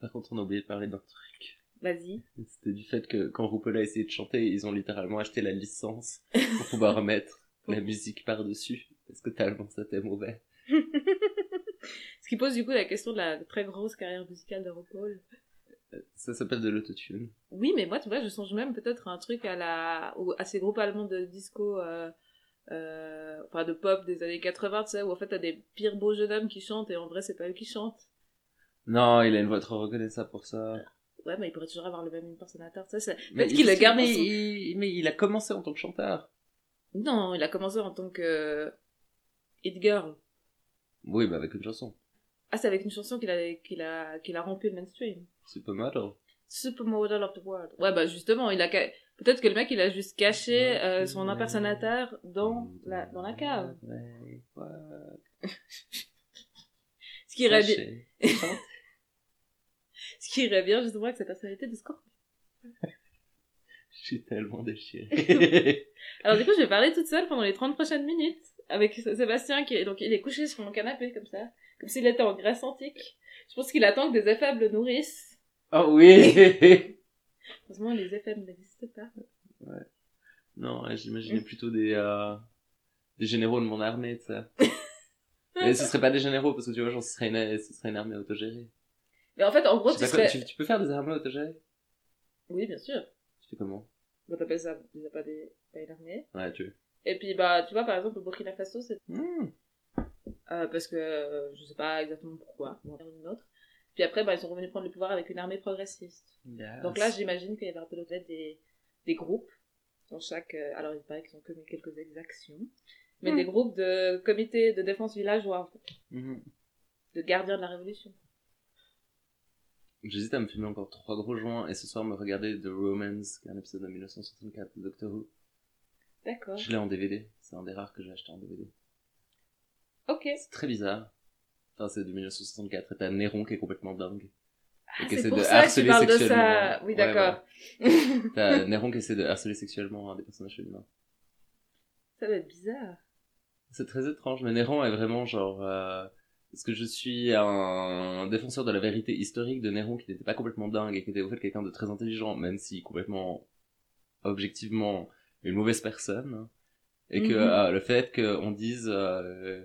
Par contre, on a oublié de parler d'un truc. Vas-y. C'était du fait que quand RuPaul a essayé de chanter, ils ont littéralement acheté la licence pour pouvoir mettre la musique par-dessus. Parce que tellement c'était mauvais. Ce qui pose du coup la question de la très grosse carrière musicale de RuPaul. Ça s'appelle de l'autotune. Oui, mais moi, tu vois, je songe même peut-être à un truc à la, à ces groupes allemands de disco, euh, euh, enfin de pop des années 80, tu sais, où en fait t'as des pires beaux jeunes hommes qui chantent et en vrai c'est pas eux qui chantent. Non, il a une voix trop reconnaissable pour ça. Ouais, mais il pourrait toujours avoir le même impersonateur, sais. c'est- Mais Peut-être qu'il a gardé mais il, mais il a commencé en tant que chanteur. Non, il a commencé en tant que hit girl. Oui, bah avec une chanson. Ah, c'est avec une chanson qu'il a, qu'il a, qu'il a rempli le mainstream. Supermodel. Supermodel of the world. Ouais, bah justement, il a peut-être que le mec il a juste caché euh, son impersonateur dans la, dans la cave. Ce qui irait bien, qui bien justement avec sa personnalité de Scorpion. Je suis tellement déchiré. Alors du coup, je vais parler toute seule pendant les 30 prochaines minutes avec Sébastien qui est, donc il est couché sur mon canapé comme ça, comme s'il était en Grèce antique. Je pense qu'il attend que des le nourrissent. oh oui Heureusement, les éphèbes n'existent pas. Non, ouais, j'imaginais plutôt des, euh, des généraux de mon armée, sais. Mais ce serait pas des généraux, parce que tu vois, genre, ce serait une, ce serait une armée autogérée. Mais en fait, en gros, tu serais... peux faire des armées autogérées Oui, bien sûr. Tu fais comment? On t'appelle ça, tu pas des, pas une armée. Ouais, tu Et puis, bah, tu vois, par exemple, au Burkina Faso, c'est Hmm. Euh, parce que euh, je sais pas exactement pourquoi, bon, une autre. Puis après, bah, ils sont revenus prendre le pouvoir avec une armée progressiste. Donc là, j'imagine qu'il y avait un peu peut-être des, des groupes dans chaque. euh, alors, il paraît qu'ils ont commis quelques exactions, mais Hmm. des groupes de comités de défense villageois, en fait, Mhm. de gardiens de la révolution. J'hésite à me filmer encore trois gros joints et ce soir me regarder The Romance, qui est un épisode de 1964 de Doctor Who. D'accord. Je l'ai en DVD, c'est un des rares que j'ai acheté en DVD. Ok. C'est très bizarre. Enfin, c'est de 1964 et t'as Néron qui est complètement dingue. Ah, Et qui c'est essaie pour de ça que tu parles de ça. Oui, Ouais, d'accord. T'as Néron qui essaie de harceler sexuellement des personnages féminins. Ça doit être bizarre. C'est très étrange, mais Néron est vraiment genre... Euh... Parce que je suis un défenseur de la vérité historique de Néron qui n'était pas complètement dingue et qui était au fait quelqu'un de très intelligent, même si complètement objectivement une mauvaise personne. Et que Mhm. euh, le fait qu'on dise... euh,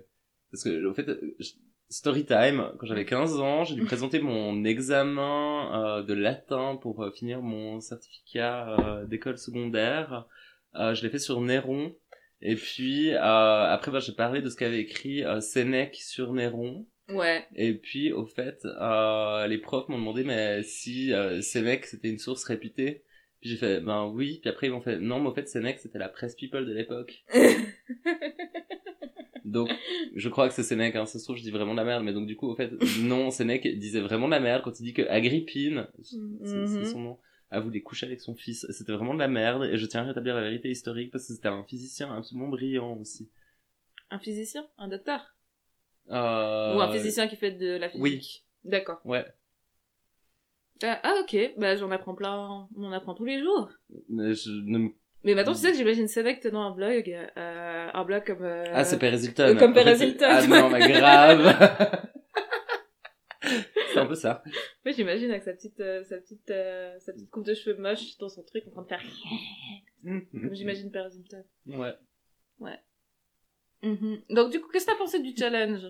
Parce que au fait, je- Storytime, quand j'avais 15 ans, j'ai dû présenter mon examen euh, de latin pour euh, finir mon certificat euh, d'école secondaire. Euh, je l'ai fait sur Néron. Et puis euh, après, bah, j'ai parlé de ce qu'avait écrit euh, Sénèque sur Néron. Ouais. Et puis au fait, euh, les profs m'ont demandé mais si euh, Sénèque c'était une source réputée. Puis j'ai fait ben oui. Puis après ils m'ont fait non mais au fait Sénèque c'était la presse people de l'époque. Donc, je crois que c'est Sénèque, hein. ça se trouve, je dis vraiment de la merde, mais donc du coup, au fait, non, Sénèque disait vraiment de la merde quand il dit que Agrippine, c'est Mhm. son nom, a voulu coucher avec son fils. C'était vraiment de la merde, et je tiens à rétablir la vérité historique parce que c'était un physicien absolument brillant aussi. Un physicien? Un docteur? Euh... Ou un physicien qui fait de la physique? Oui, D'accord. ouais. Ah, ah, ok. Bah, j'en apprends plein. On en apprend tous les jours. Mais je ne me- Mais maintenant, tu sais que j'imagine Sénèque tenant un blog. Euh, un blog comme. euh, Ah, c'est Perez Hilton. comme c'est- Hilton. Ah non, mais grave. un peu ça. Ouais, j'imagine avec sa petite, euh, sa petite, euh, sa petite coupe de cheveux moche dans son truc en train de faire. Comme j'imagine Paris Hilton. Ouais. Mhm. Donc, du coup, qu'est-ce que t'as pensé du challenge?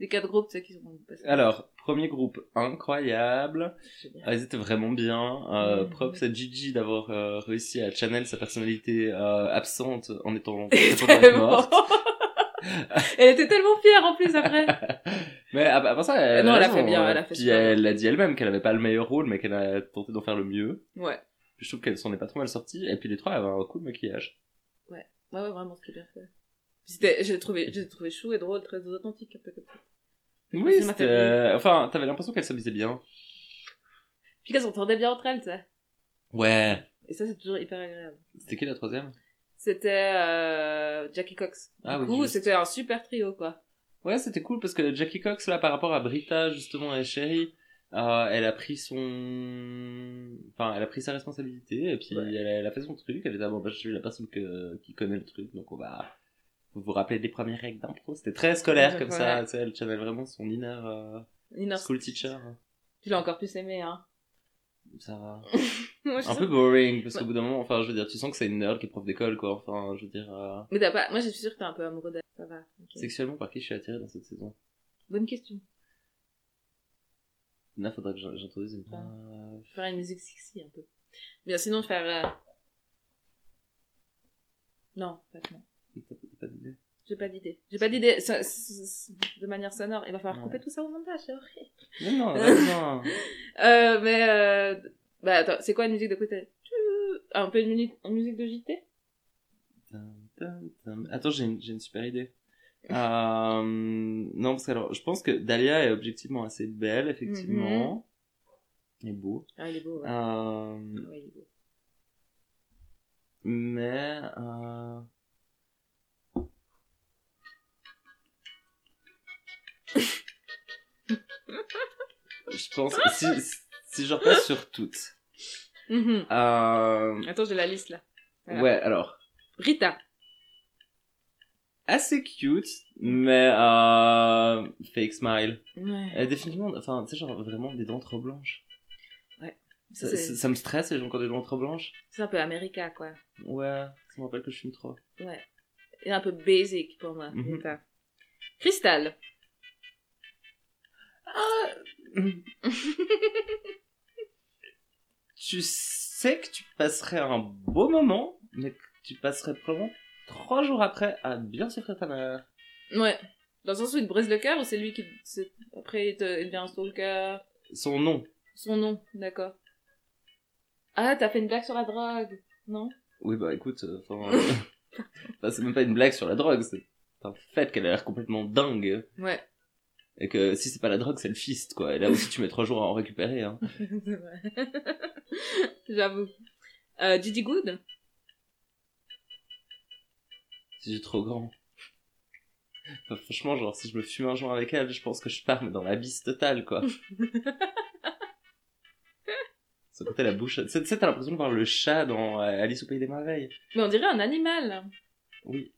Des quatre groupes, tu sais, qui sont passés. Alors, premier groupe incroyable. Ah, ils étaient vraiment bien. Euh, Mhm. Props à Gigi d'avoir euh, réussi à channel sa personnalité euh, absente en étant morte. Elle était tellement fière en plus après. Mais à, à part ça, elle, Non, elle a fait bien, euh, elle a fait Puis super elle l'a dit elle-même qu'elle avait pas le meilleur rôle, mais qu'elle a tenté d'en faire le mieux. Ouais. Puis je trouve qu'elle s'en est pas trop mal sortie. Et puis les trois avaient un cool maquillage. Ouais, ouais, vraiment, c'était bien fait. C'était, j'ai trouvé, j'ai trouvé chou et drôle, très authentique, un peu comme ça. Oui, Ça c'était... Enfin, t'avais l'impression qu'elle s'amusait bien. Puis qu'elles s'entendaient bien entre elles, tu sais. Ouais. Et ça, c'est toujours hyper agréable. C'était qui la troisième? C'était euh, Jackie Cox. Ah du oui, coup, juste. c'était un super trio, quoi. Ouais, c'était cool parce que Jackie Cox, là, par rapport à Brita, justement, et Sherry, euh, elle a pris son... Enfin, elle a pris sa responsabilité, et puis Ouais. elle, a, elle a fait son truc, elle était, ah, bon, bah, je suis la personne que, qui connaît le truc, donc on va... Vous vous rappelez des premières règles d'impro? C'était très scolaire comme ça, Ouais. tu sais, elle channel vraiment son inner euh, Inner school teacher. Tu l'as encore plus aimé, hein. Ça va. Moi, Un peu boring, parce qu'au bout d'un moment, enfin, je veux dire, tu sens que c'est une nerd qui est prof d'école, quoi, enfin, je veux dire... euh, Mais t'as pas, moi, je suis sûre que t'es un peu amoureux d'elle. Ça va. Sexuellement, par qui je suis attiré dans cette saison? Bonne question. Là, faudrait que j'in- j'introduise une... Euh, Faire une musique sexy, un peu. Bien, sinon, faire, euh... Non, pas non. t'as- t'as pas d'idée? J'ai pas d'idée. J'ai pas d'idée. De manière sonore. Il va falloir Ouais. couper tout ça au montage, c'est horrible. Non, non, non. Euh, mais, euh... Bah, attends, c'est quoi une musique de côté Un peu une, musique- une musique de JT. Attends, j'ai une, j'ai une super idée. Euh, non, parce que alors, je pense que Dahlia est objectivement assez belle, effectivement. Et beau. Ah, il est beau, ouais. Euh, Ouais, il est beau. mais... Euh... je pense que si, si je repasse sur toutes. Mhm. Euh... Attends, j'ai la liste, là. Voilà. Ouais, alors... Rita. Assez cute, mais euh... fake smile. Ouais. Elle est définitivement, enfin, tu sais, genre vraiment des dents trop blanches. Ça, C'est- ça- ça me stresse les gens qui ont des dents trop blanches. C'est un peu America, quoi. Ouais, ça me rappelle que je fume trop. Ouais. Et un peu basic pour moi. Mhm. Rita. Tu sais que tu passerais un beau moment, mais que tu passerais probablement trois jours après à bien souffrir ta mère. Ouais. Dans le sens où il te brise le cœur ou c'est lui qui. Après, il, te... il devient un stalker Son nom. Son nom, d'accord. Ah, t'as fait une blague sur la drogue, non? Oui, bah écoute, euh, enfin, euh, enfin, c'est même pas une blague sur la drogue, c'est un fait qu'elle a l'air complètement dingue. Ouais. Et que si c'est pas la drogue, c'est le fist, quoi. Et là aussi, tu mets trois jours à en récupérer, hein. c'est vrai. J'avoue. Euh, Gigi Good? Si j'ai trop grand. Enfin, franchement, genre, si je me fume un joint avec elle, je pense que je pars mais dans l'abysse totale, quoi. Ce côté, la bouche. Tu sais, t'as l'impression de voir le chat dans euh, Alice au Pays des Merveilles. Mais on dirait un animal. Oui.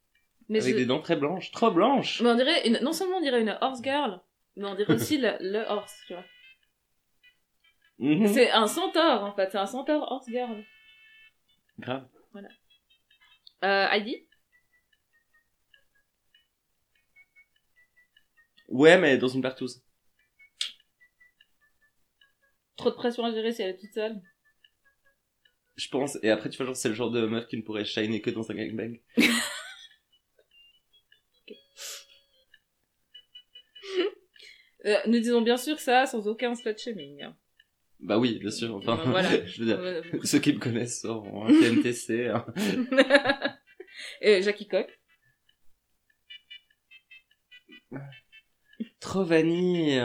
Mais, avec je- des dents très blanches. Trop blanches! mais on dirait une... non seulement on dirait une horse girl, mais on dirait aussi le, le horse, tu vois. Mhm. C'est un centaure en fait, c'est un centaure horse girl. Grave. Euh, Heidi? Ouais, mais dans une partouze. Trop de pression à gérer si elle est toute seule. Je pense. Et après, tu vois, genre, c'est le genre de meuf qui ne pourrait shiner que dans un gangbang. Euh, nous disons bien sûr ça sans aucun slut shaming. hein. Bah oui, bien sûr. Enfin, Voilà. je veux dire, Euh, ceux qui me connaissent sauront. TNTC. Hein. Et Jackie Coq. Trop vanille.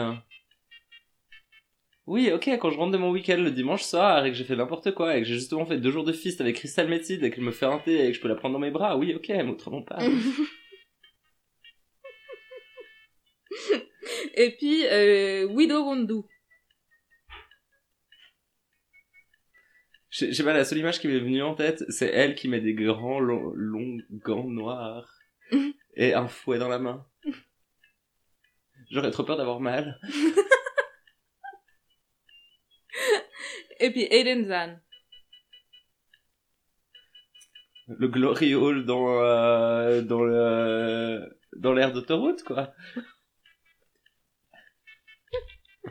Oui, ok, quand je rentre de mon week-end le dimanche soir et que j'ai fait n'importe quoi et que j'ai justement fait deux jours de fist avec Crystal Method et qu'elle me fait un thé et que je peux la prendre dans mes bras, oui, ok, mais autrement pas. Et puis euh, Widow Wondu. Je sais pas, la seule image qui m'est venue en tête, c'est elle qui met des grands longs, longs gants noirs et un fouet dans la main. J'aurais trop peur d'avoir mal. Et puis Aiden Zan. Le Glory Hall dans, euh, dans le, dans l'air d'autoroute, quoi.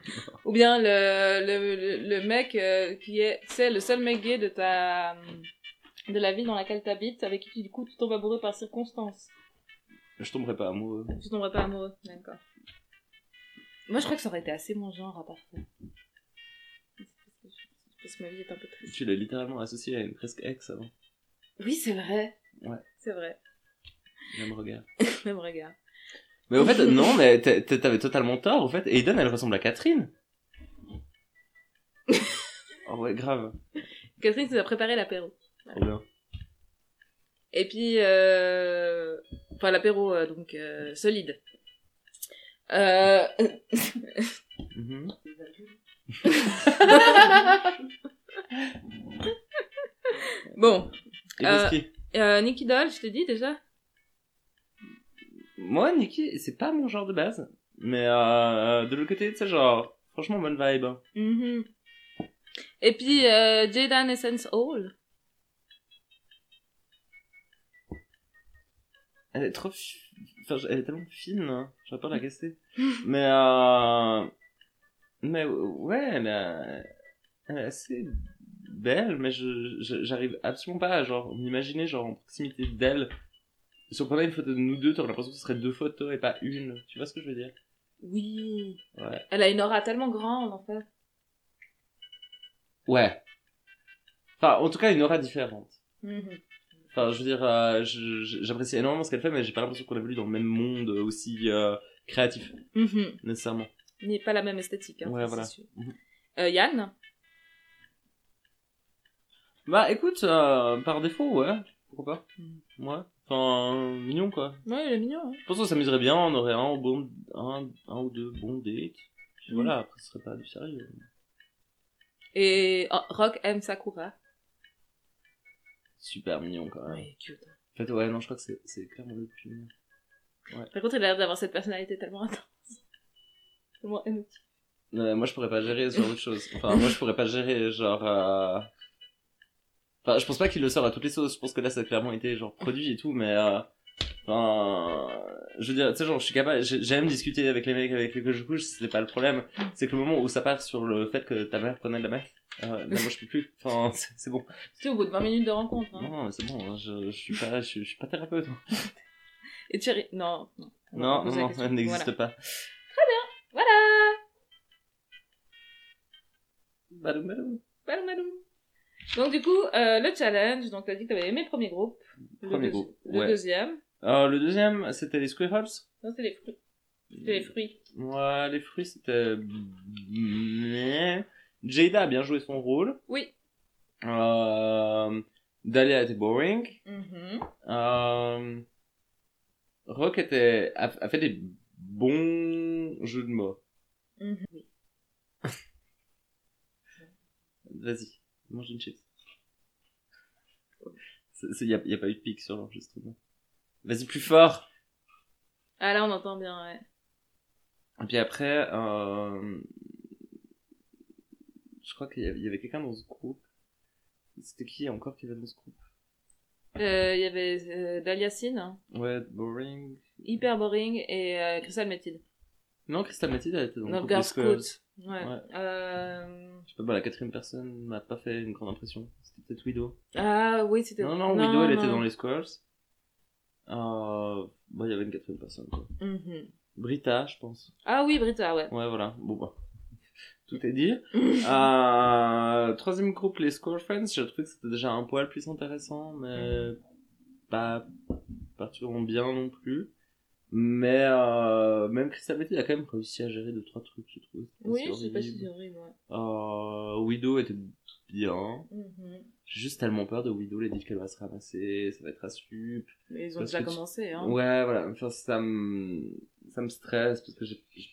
Ou bien le, le, le, mec euh, qui est, c'est le seul mec gay de ta, de la ville dans laquelle t'habites, avec qui du coup tu tombes amoureux par circonstance. Je tomberais pas amoureux. Tu tomberais pas amoureux, d'accord. Moi je crois que ça aurait été assez mon genre à part ça. Parce que ma vie est un peu triste. Tu l'as littéralement associé à une presque ex avant. Oui, c'est vrai. Ouais. C'est vrai. Même regard. Même regard. Mais au fait, non, mais t'a- t'a- t'avais totalement tort. Au fait, Aiden, elle ressemble à Catherine. oh ouais, grave. Catherine nous a préparé l'apéro. Bien. Et puis, euh... enfin l'apéro euh, donc euh, solide. Euh... Mhm. bon, Et Euh, euh, Nicky Doll, je t'ai dit déjà? Moi, Nikki, c'est pas mon genre de base. Mais euh, de l'autre côté, tu sais, genre, franchement, bonne vibe. Mhm. Et puis euh, Jaden Essence Hall. Elle est trop... fi- Enfin, elle est tellement fine, hein. j'aurais peur de la casser. mais, euh... Mais ouais, elle est, elle est assez belle, mais je, je- j'arrive absolument pas à genre m'imaginer genre en proximité d'elle. Si on prenait une photo de nous deux, t'aurais l'impression que ce serait deux photos et pas une. Tu vois ce que je veux dire? Oui. Ouais. Elle a une aura tellement grande en fait. Ouais. Enfin, en tout cas, une aura différente. Mhm. Enfin, je veux dire, euh, j'apprécie énormément ce qu'elle fait, mais j'ai pas l'impression qu'on évolue dans le même monde aussi euh, créatif, Mhm. nécessairement. N'est pas la même esthétique. Hein, Ouais, voilà. Mhm. Euh, Yann? Bah, écoute, par défaut, ouais. Pourquoi pas? Mm. Ouais. Enfin, mignon, quoi. Ouais, il est mignon. Hein. Je pense qu'on s'amuserait bien, on aurait un, bon, un, un ou deux bons dates. Puis Mm. voilà, après, ce serait pas du sérieux. Et oh, Rock M Sakura. Super mignon, quand même. Ouais, cute. En fait, ouais, non, je crois que c'est, clairement le plus mignon. Par contre, il a l'air d'avoir cette personnalité tellement intense. Tellement émotive. Ouais, moi, je pourrais pas gérer ce genre de choses. Enfin, moi, je pourrais pas gérer, genre, euh... Enfin, je pense pas qu'il le sort à toutes les sauces. Je pense que là, ça a clairement été, genre, produit et tout, mais, euh... Enfin, je veux dire, tu sais, genre, je suis capable, j'ai- j'aime discuter avec les mecs avec lesquels je couche, c'est pas le problème. C'est que le moment où ça part sur le fait que ta mère prenait de la meth, euh, là, moi, je peux plus. Enfin, c'est c'est bon. Sais, au bout de 20 minutes de rencontre. Hein. Non, mais c'est bon, hein, je, je suis pas, je, je suis pas thérapeute. hein. Et Thierry, non, non. Non, non, non, elle n'existe Voilà. pas. Voilà. Badum, badum. Badum, badum. Donc du coup, euh, le challenge, donc t'as dit que t'avais aimé le premier groupe. Le Premier deuxi- groupe, Le ouais. deuxième. Alors, le deuxième, c'était les Squirrels. Non, c'était les fruits. C'était les fruits. Ouais, les fruits, c'était... Mais... Jada a bien joué son rôle. Oui. Euh... Dahlia était boring. Mhm. Euh... Rock était... a, a fait des bons jeux de mots. Mhm. Oui. Vas-y, mange une chips. Il n'y a, y a pas eu de pic sur l'enregistrement. Vas-y, plus fort Ah là, on entend bien, ouais. Et puis après, euh... je crois qu'il y avait, quelqu'un dans ce groupe. C'était qui encore qui avait dans ce groupe? Euh, Il y avait euh, Daliacine, hein, Ouais, Boring. hyper boring, et euh, Crystal Métide. Non, Crystal Mathilde, elle était dans le groupe Girl. Scout. Ouais. Ouais. Euh... Je sais pas, bah, la quatrième personne m'a pas fait une grande impression. C'était peut-être Widow. Ah oui, c'était... Non, non, Widow, elle était non. dans les Squirrels. Euh... Bah, il y avait une quatrième personne, quoi. Mhm. Brita, je pense. Ah oui, Brita, ouais. Ouais, voilà. Bon, bah. Tout est dit. Euh, troisième groupe, les Score Friends, j'ai trouvé que c'était déjà un poil plus intéressant, mais pas particulièrement bien non plus. Mais euh, même Crystal Method a quand même réussi à gérer deux trois trucs, je trouve. Oui, je sais pas si c'est horrible, ouais. Euh, Widow était bien. Mhm. J'ai juste tellement peur de Widow, les dit qu'elle va se ramasser, ça va être à sup. Mais ils ont déjà tu- commencé, hein. Ouais, voilà. Enfin, ça me, ça me stresse parce que j'ai, je,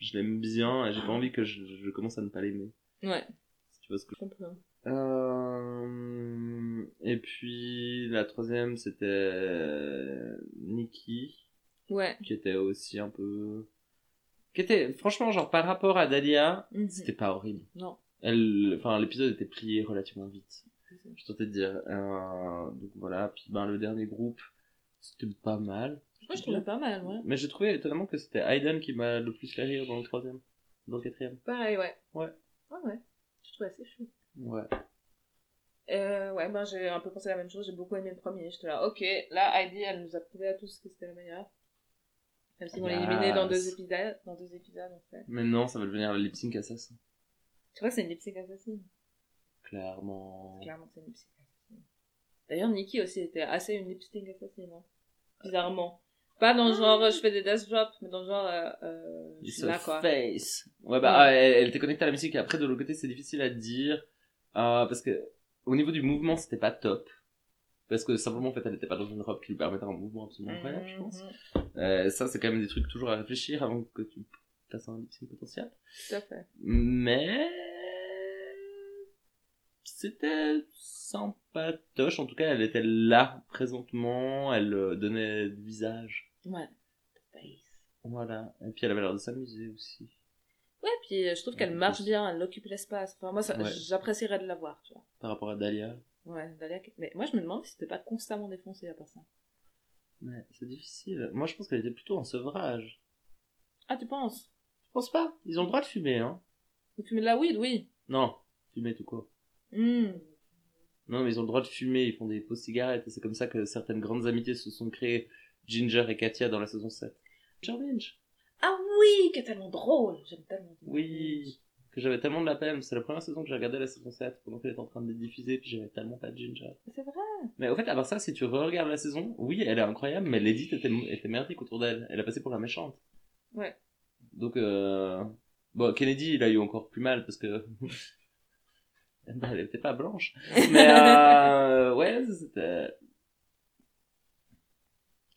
je l'aime bien et j'ai pas envie que je, je commence à ne pas l'aimer. Ouais, Si tu vois ce que je comprends. Euh... Et puis la troisième c'était Nikki Ouais. qui était aussi un peu qui était franchement genre par rapport à Dahlia Mhm. c'était pas horrible Non. elle enfin l'épisode était plié relativement vite je tentais de dire Euh, donc voilà puis ben le dernier groupe c'était pas mal Moi, je trouvais pas mal, ouais. mais j'ai trouvé étonnamment que c'était Hayden qui m'a le plus fait rire dans le troisième dans le quatrième Pareil, ouais. Ouais. Ah ouais. Je trouvais assez chou. Ouais Euh, ouais, ben j'ai un peu pensé la même chose. J'ai beaucoup aimé le premier. J'étais là, ok, là, Heidi, elle nous a prouvé à tous que c'était la meilleure. Même si on l'a éliminé dans deux épisodes, dans deux épisodes, en fait. mais non ça va devenir le lip sync assassin Tu vois, c'est une lip-sync assassine. clairement Clairement, c'est une lip-sync assassine. D'ailleurs, Nikki aussi était assez une lip-sync assassine, hein. Bizarrement. Pas dans le genre, je fais des death drops, mais dans le genre, euh, euh, je It's suis là, quoi. face. Ouais, bah, Ouais. ah, elle, elle était connectée à la musique et après, de l'autre côté, c'est difficile à dire. Euh, parce que, au niveau du mouvement, c'était pas top. Parce que simplement, en fait, elle était pas dans une robe qui lui permettait un mouvement absolument incroyable, je pense. Mhm. Euh, ça, c'est quand même des trucs toujours à réfléchir avant que tu fasses un lip potentiel. Tout à fait. Mais, c'était sympatoche. En tout cas, elle était là, présentement. Elle euh, donnait du visage. Ouais. Voilà. Et puis, elle avait l'air de s'amuser aussi. Ouais, puis euh, je trouve qu'elle marche bien, elle occupe l'espace. Enfin, moi, ça- Ouais. j'apprécierais de la voir, tu vois. Par rapport à Dahlia. Ouais, Dahlia, mais moi, je me demande si c'était pas constamment défoncé à part ça. Ouais, c'est difficile. Moi, je pense qu'elle était plutôt en sevrage. Ah, tu penses? Je pense pas. Ils ont le droit de fumer, hein. Vous fumez de la weed, oui. Non, fumer tout quoi. Hmm. Non, mais ils ont le droit de fumer, ils font des fausses cigarettes, et c'est comme ça que certaines grandes amitiés se sont créées. Ginger et Katia dans la saison 7. Ginger. Oui, qui est tellement drôle. J'aime tellement. Oui. Que j'avais tellement de la peine. C'est la première saison que j'ai regardé la saison 7 pendant qu'elle était en train d'être diffusée, puis j'avais tellement pas de Ginger. C'est vrai. Mais au fait, à part ça, si tu re-regardes la saison, oui, elle est incroyable, mais l'édite était, était merdique autour d'elle. Elle a passé pour la méchante. Ouais. Donc, euh... bon, Kennedy, il a eu encore plus mal parce que. bah, elle était pas blanche. Mais, euh... ouais, c'était.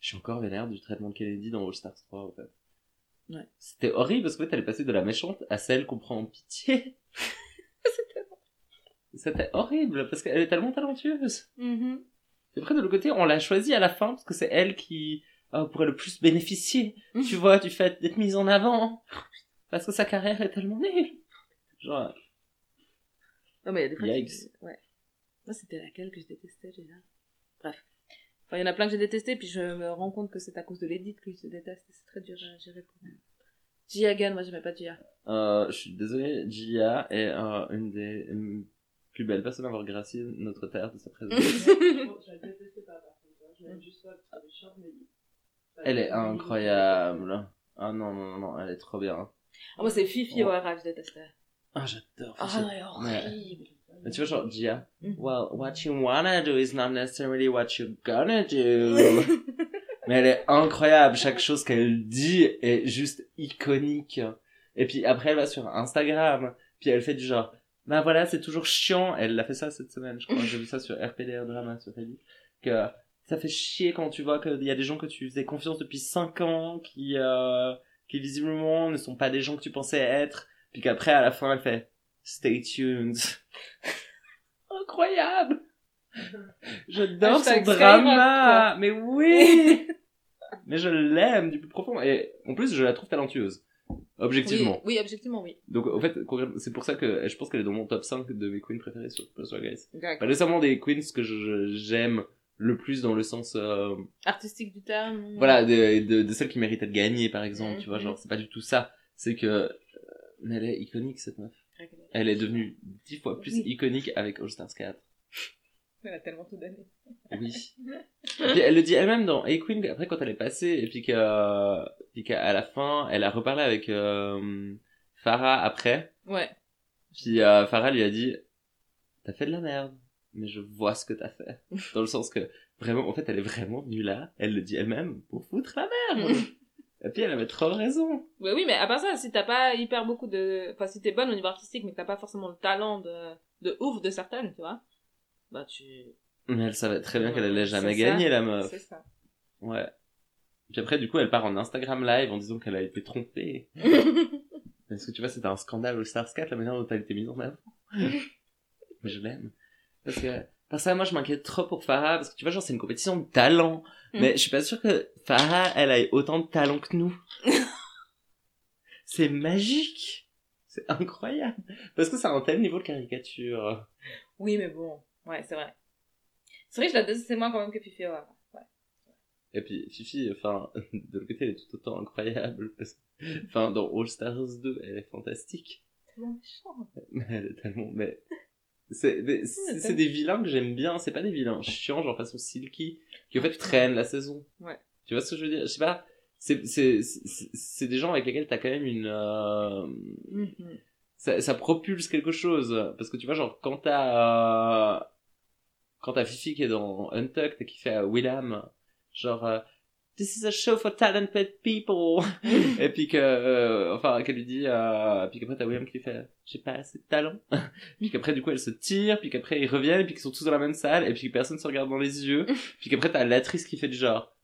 Je suis encore vénère du traitement de Kennedy dans All Stars 3, en fait. Ouais. C'était horrible parce qu'en fait, elle est passée de la méchante à celle qu'on prend en pitié. C'était horrible parce qu'elle est tellement talentueuse. Mhm. Et après, de l'autre côté, on l'a choisie à la fin parce que c'est elle qui euh, pourrait le plus bénéficier, tu vois, du fait d'être mise en avant. Parce que sa carrière est tellement nulle. Genre, Non, mais il y a des fois. Yikes. qui- Ouais. Moi, c'était laquelle que je détestais déjà? Bref. Enfin, il y en a plein que j'ai détesté, puis je me rends compte que c'est à cause de l'édite que je déteste. C'est très dur à gérer pour moi. Gia Gunn, moi, j'aimais pas Gia. euh, je suis désolé, Gia est euh, une des plus belles personnes à avoir gracié notre terre de sa présence. Que. Elle est incroyable. Ah non, non, non, non, elle est trop bien. Ah, moi, c'est Fifi Oh. O'Hara, je détestais. Ah, j'adore. Ah, Fifi. elle est horrible. Mais tu vois, genre, Gia, well, what you wanna do is not necessarily what you're gonna do. Mais elle est incroyable. Chaque chose qu'elle dit est juste iconique. Et puis après, elle va sur Instagram. Puis elle fait du genre, bah voilà, c'est toujours chiant. Elle a fait ça cette semaine, je crois. J'ai vu ça sur RPDR Drama, sur Facebook. Que ça fait chier quand tu vois qu'il y a des gens que tu faisais confiance depuis 5 ans, qui, euh, qui visiblement ne sont pas des gens que tu pensais être. Puis qu'après, à la fin, elle fait, stay tuned. Incroyable! J'adore son Hashtag drama! Mais oui! Mais je l'aime du plus profond. Et en plus, je la trouve talentueuse. Objectivement. Oui, oui, objectivement, oui. Donc, en fait, c'est pour ça que je pense qu'elle est dans mon top 5 de mes queens préférées sur Guys. D'accord. Pas nécessairement des queens que je- j'aime le plus dans le sens, euh, Artistique du terme. voilà, de, de, de celles qui méritaient de gagner, par exemple, tu vois, genre, c'est pas du tout ça. C'est que, euh, elle est iconique, cette meuf. Elle est devenue dix fois plus Oui. iconique avec All Stars 4. Elle a tellement tout donné. Oui. Et puis elle le dit elle-même dans A Queen, après quand elle est passée, et puis qu'à puis qu'à la fin, elle a reparlé avec euh, Farah après. Ouais. Puis euh, Farah lui a dit, t'as fait de la merde, mais je vois ce que t'as fait. Dans le sens que, vraiment, en fait, elle est vraiment venue là, elle le dit elle-même, pour foutre la merde. et puis elle avait trop raison. Ouais, oui, mais à part ça, si t'as pas hyper beaucoup de... Enfin, si t'es bonne au niveau artistique, mais que t'as pas forcément le talent de, de ouf de certaines, tu vois, bah tu... Mais elle savait très bien Ouais, qu'elle allait jamais ça. gagner, la meuf. C'est ça. Ouais. Puis après, du coup, elle part en Instagram live en disant qu'elle a été trompée. Parce que tu vois, c'était un scandale au Stars 4, la manière dont elle était mise en avant. Mais je l'aime. Parce que, parce que moi, je m'inquiète trop pour Farah, parce que tu vois, genre, c'est une compétition de talent. Mm. Mais je suis pas sûre que Farah, elle ait autant de talent que nous. c'est magique. C'est incroyable. Parce que c'est un tel niveau de caricature. Oui, mais bon, ouais, c'est vrai. C'est vrai que je la déteste moins quand même que Fifi O'Hara. Ouais. Et puis, Fifi, enfin, de l'autre côté, elle est tout autant incroyable. Parce que, enfin, dans All Stars 2, elle est fantastique. Tellement méchant. Mais elle est tellement, mais, c'est, c'est des vilains que j'aime bien, c'est pas des vilains chiants, genre façon Silky, qui en fait traînent la saison. Ouais. Tu vois ce que je veux dire? Je sais pas, c'est, c'est, c'est, c'est des gens avec lesquels t'as quand même une, euh, Mhm. ça, ça propulse quelque chose. Parce que tu vois, genre, quand t'as, euh, quand t'as Fifi qui est dans Untucked et qui fait à Willam, genre, euh, This is a show for talented people. et puis que, euh, enfin, qu'elle lui dit, euh, puis qu'après t'as William qui lui fait, j'ai pas assez de talent. puis qu'après, du coup, elle se tire, puis qu'après ils reviennent, puis qu'ils sont tous dans la même salle, et puis que personne se regarde dans les yeux. puis qu'après t'as l'actrice qui fait du genre,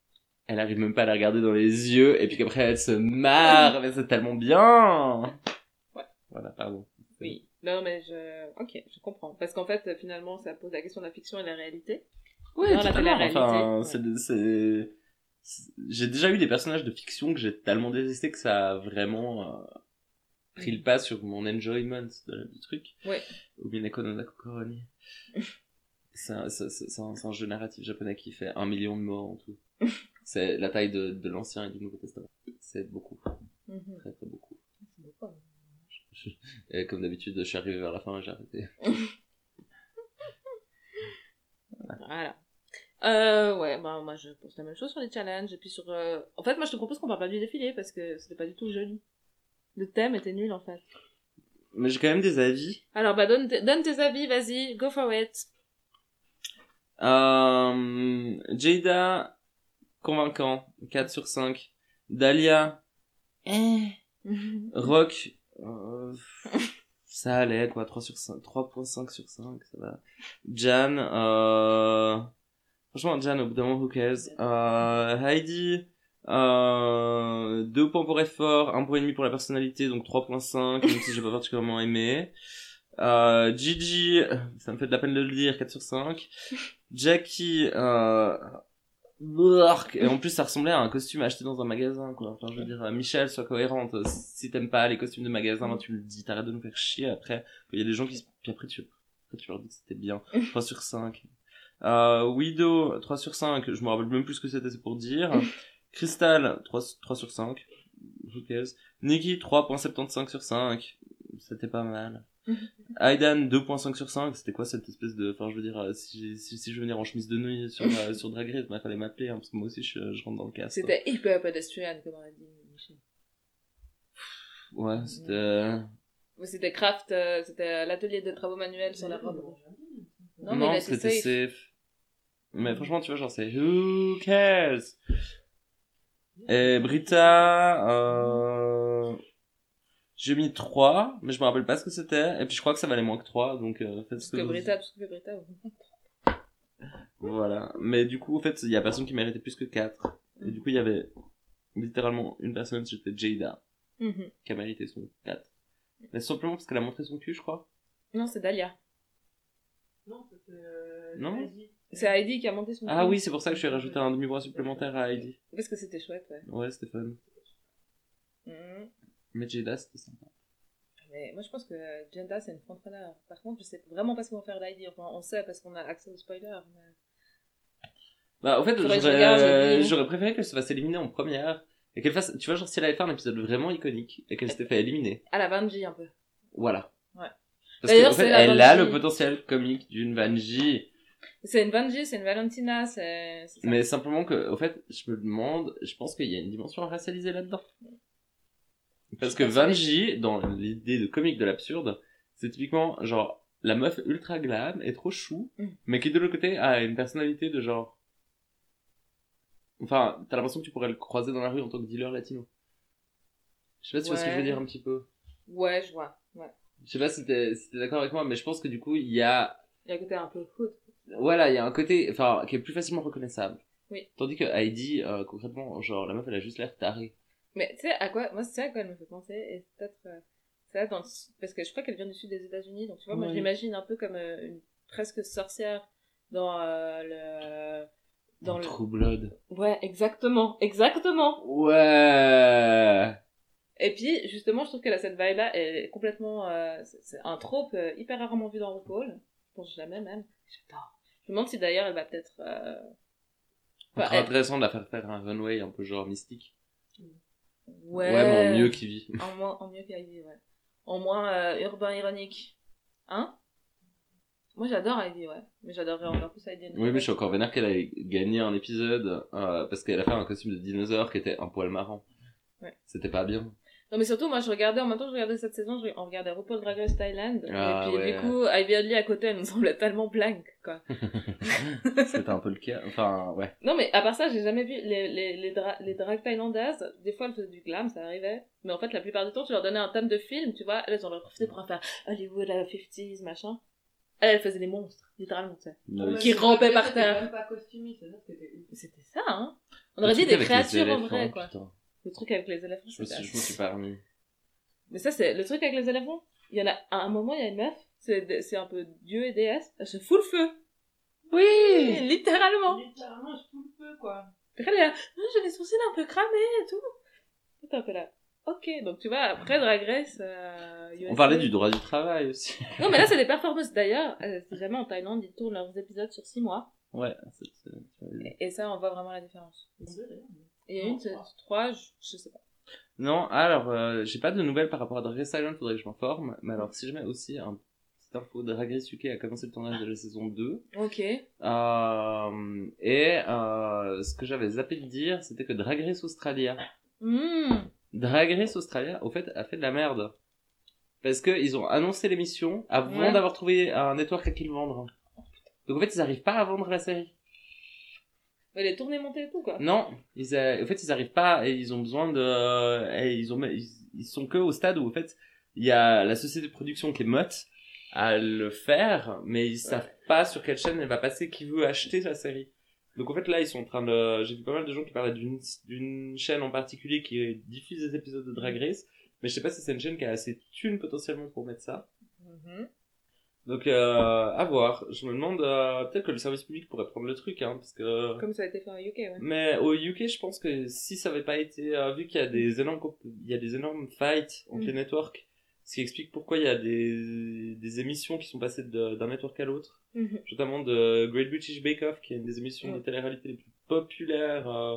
elle arrive même pas à la regarder dans les yeux, et puis qu'après elle se marre, mais c'est tellement bien. Ouais. Voilà, pardon. Oui. Non, mais je... Ok, je comprends. Parce qu'en fait, finalement, ça pose la question de la fiction et de la réalité. Ouais, la totalement. télé-réalité, Enfin, ouais. c'est, c'est, j'ai déjà eu des personnages de fiction que j'ai tellement détesté que ça a vraiment euh, pris le pas sur mon enjoyment de- du truc. Ouais. Ou Nakokoroni. C'est un, c'est, c'est- c'est un, c'est un jeu narratif japonais qui fait un million de mots en tout. C'est la taille de, de l'Ancien et du Nouveau Testament. C'est beaucoup. Mhm. Très très beaucoup. C'est beaucoup, hein. Et comme d'habitude, je suis arrivé vers la fin et j'ai arrêté. Voilà. Euh, ouais, bah, moi, je pense la même chose sur les challenges. Et puis sur, euh, en fait, moi, je te propose qu'on parle pas du défilé parce que c'était pas du tout joli. Le thème était nul, en fait. Mais j'ai quand même des avis. Alors, bah, donne, tes- donne tes avis, vas-y, go for it. Euh, Jada, convaincant, 4 sur 5. Dahlia, eh. Rock, euh, ça allait, quoi, 3 sur 5, 3.5 sur 5, ça va. Jan, euh, franchement, Jan, au bout d'un moment, who cares? Euh, Heidi, euh, 2 points pour effort, 1 point et demi pour la personnalité, donc 3.5, même si j'ai pas particulièrement aimé. Euh, Gigi, ça me fait de la peine de le dire, 4 sur 5. Jackie, euh. Et en plus, ça ressemblait à un costume acheté dans un magasin, quoi. Enfin, je veux dire, Michel, sois cohérente. Si t'aimes pas les costumes de magasin, ben, tu le dis, t'arrêtes de nous faire chier après. Il y a des gens qui se... Puis après, tu, après, tu leur dis que c'était bien. 3 sur 5. Euh, Widow, 3 sur 5. Je me rappelle même plus ce que c'était, c'est pour dire. Crystal, 3, 3 sur 5. Who cares? Nikki, 3.75 sur 5. C'était pas mal. Aidan 2.5 sur 5, c'était quoi cette espèce de... Enfin, je veux dire, euh, si, si, si je veux venir en chemise de nuit sur, euh, sur Drag Race, il fallait m'appeler, hein, parce que moi aussi, je, je rentre dans le cast. C'était hyper pédestrian, comme on a dit. Michel. Ouais, c'était... Ouais, C'était craft, euh, c'était l'atelier de travaux manuels sur la robe. Non, mais Non, c'était safe. safe. Mais franchement, tu vois, genre, c'est Who cares? Et Brita, euh... j'ai mis 3, mais je me rappelle pas ce que c'était. Et puis je crois que ça valait moins que 3, donc euh, faites ce Parce que que vous- Brita, parce que Brita. Voilà. Mais du coup, en fait, il y a personne qui méritait plus que 4. Et du coup, il y avait littéralement une personne, c'était Jada, Mhm. qui a mérité son 4. Mais simplement parce qu'elle a montré son cul, je crois. Non, c'est Dahlia. Non, c'était. euh, Non. C'est Heidi qui a monté son Ah film. oui, c'est pour ça que je suis rajouté un demi-bras supplémentaire à Heidi. Parce que c'était chouette, ouais. Ouais, c'était fun. Mhm. Mais Jada, c'était sympa. Mais moi, je pense que Jenda, c'est une frontrunner. Par contre, je sais vraiment pas ce qu'ils vont faire. Enfin, on sait parce qu'on a accès aux spoilers. Mais... Bah, en fait, j'aurais préféré qu'elle se fasse éliminer en première. Et qu'elle fasse, tu vois, genre si elle avait fait un épisode vraiment iconique et qu'elle s'était fait éliminer. À la Vanjie, un peu. Voilà. Ouais. Parce qu'en fait, elle a le potentiel comique d'une Vanjie. C'est une Vanjie, c'est une Valentina, c'est. Mais simplement que, au fait, je me demande, je pense qu'il y a une dimension racialisée là-dedans. Parce que Vanjie, dans l'idée de comique de l'absurde, c'est typiquement, genre, la meuf ultra glam et trop chou, Mm. mais qui de l'autre côté a une personnalité de genre... Enfin, t'as l'impression que tu pourrais le croiser dans la rue en tant que dealer latino. Je sais pas si tu vois ce que je veux Ouais. dire un petit peu. Ouais, je vois. Ouais. Je sais pas si t'es si t'es d'accord avec moi, mais je pense que du coup, il y a Il y a un côté un peu hood. voilà, il y a un côté, enfin, qui est plus facilement reconnaissable. Oui. Tandis que Heidi, euh, concrètement, genre, la meuf, elle a juste l'air tarée. Mais tu sais à quoi Moi, c'est à quoi elle me fait penser. Et peut-être. euh, ça dans le- Parce que je crois qu'elle vient du sud des États-Unis. Donc tu vois, moi, je Ouais. l'imagine un peu comme euh, une presque sorcière dans euh, le. Dans Dans le. True Blood. Ouais, exactement. Exactement. Ouais. Et puis, justement, je trouve que la cette vibe-là est complètement. euh, c'est un trope euh, hyper rarement vu dans RuPaul. Je pense jamais même. J'adore. Je me demande si d'ailleurs elle va peut-être. euh, enfin, elle- intéressant de la faire faire un runway un peu genre mystique. Ouais. mais en mieux qui vit. En moins, en mieux qu'Ivy, ouais. En moins euh, urbain ironique. Hein? Moi j'adore Ivy, ouais. Mais j'adorerais encore plus Ivy. Oui, mais je suis encore vénère qu'elle ait gagné un épisode euh, parce qu'elle a fait un costume de dinosaure qui était un poil marrant. Ouais. C'était pas bien. Non mais surtout, moi je regardais, en même temps que je regardais cette saison, je, on regardait RuPaul Drag Race Thailand. Ah, et puis ouais. du coup, Ivy Hadley à côté, elle me semblait tellement blank, quoi. C'était un peu le cas. Enfin, ouais. Non mais à part ça, j'ai jamais vu les, les, les, dra les drags thaïlandaises. Des fois elles faisaient du glam, ça arrivait. Mais en fait, la plupart du temps, tu leur donnais un thème de film, tu vois. Elles, on leur profitait pour en faire Hollywood, la 50s, machin. Elle, elle faisait des monstres, littéralement, tu sais. Ouais. Qui rampait par terre. C'était ça hein. On aurait dit des créatures en vrai, quoi. putain. Le truc avec les éléphants, Je me c'était suis, je me suis pas remis. Mais ça, c'est le truc avec les éléphants. Il y en a, à un moment, il y a une meuf, c'est c'est un peu dieu et déesse, elle se fout le feu. Oui Littéralement. Littéralement, je fous le feu, quoi. Puis elle est là, Ah, j'ai les sourcils un peu cramés et tout. T'es un peu là. Ok, donc tu vois, après Drag Race, euh, On parlait du droit du travail aussi. Non, mais là, c'est des performances. D'ailleurs, euh, si jamais en Thaïlande, ils tournent leurs épisodes sur 6 mois. Ouais, c'est- c'est- Et, et ça, on voit vraiment la différence. D'ailleurs. Et il y a une, c'est trois. 3, je, je sais pas. Non, alors, euh, j'ai pas de nouvelles par rapport à Drag Race Island, faudrait que je m'informe. Mais alors, si jamais aussi, un petit info, Drag Race UK a commencé le tournage de la saison 2. Ok. Euh, et euh, ce que j'avais zappé de dire, c'était que Drag Race Australia, Mmh. Drag Race Australia, au fait, a fait de la merde. Parce que ils ont annoncé l'émission avant Ouais. d'avoir trouvé un network à qui le vendre. Donc en fait, ils arrivent pas à vendre la série. Mais les tournées montées et tout, quoi? Non, ils a- en fait, ils arrivent pas et ils ont besoin de, et ils ont, ils, ils sont que au stade où en fait, il y a la société de production qui est motte à le faire, mais ils savent pas sur quelle chaîne elle va passer, qui veut acheter la série. Donc en fait là, ils sont en train de, j'ai vu pas mal de gens qui parlaient d'une d'une chaîne en particulier qui diffuse des épisodes de Drag Race, mais je sais pas si c'est une chaîne qui a assez de thunes potentiellement pour mettre ça. Mhm. Donc euh, à voir. Je me demande euh, peut-être que le service public pourrait prendre le truc, hein, parce que. Comme ça a été fait en UK, ouais. Mais au UK, je pense que si ça avait pas été euh, vu qu'il y a des énormes comp- il y a des énormes fights entre Mm. les networks, ce qui explique pourquoi il y a des des émissions qui sont passées d'un network à l'autre, Mhm. notamment de Great British Bake Off, qui est une des émissions Mm. de télé-réalité les plus populaires euh,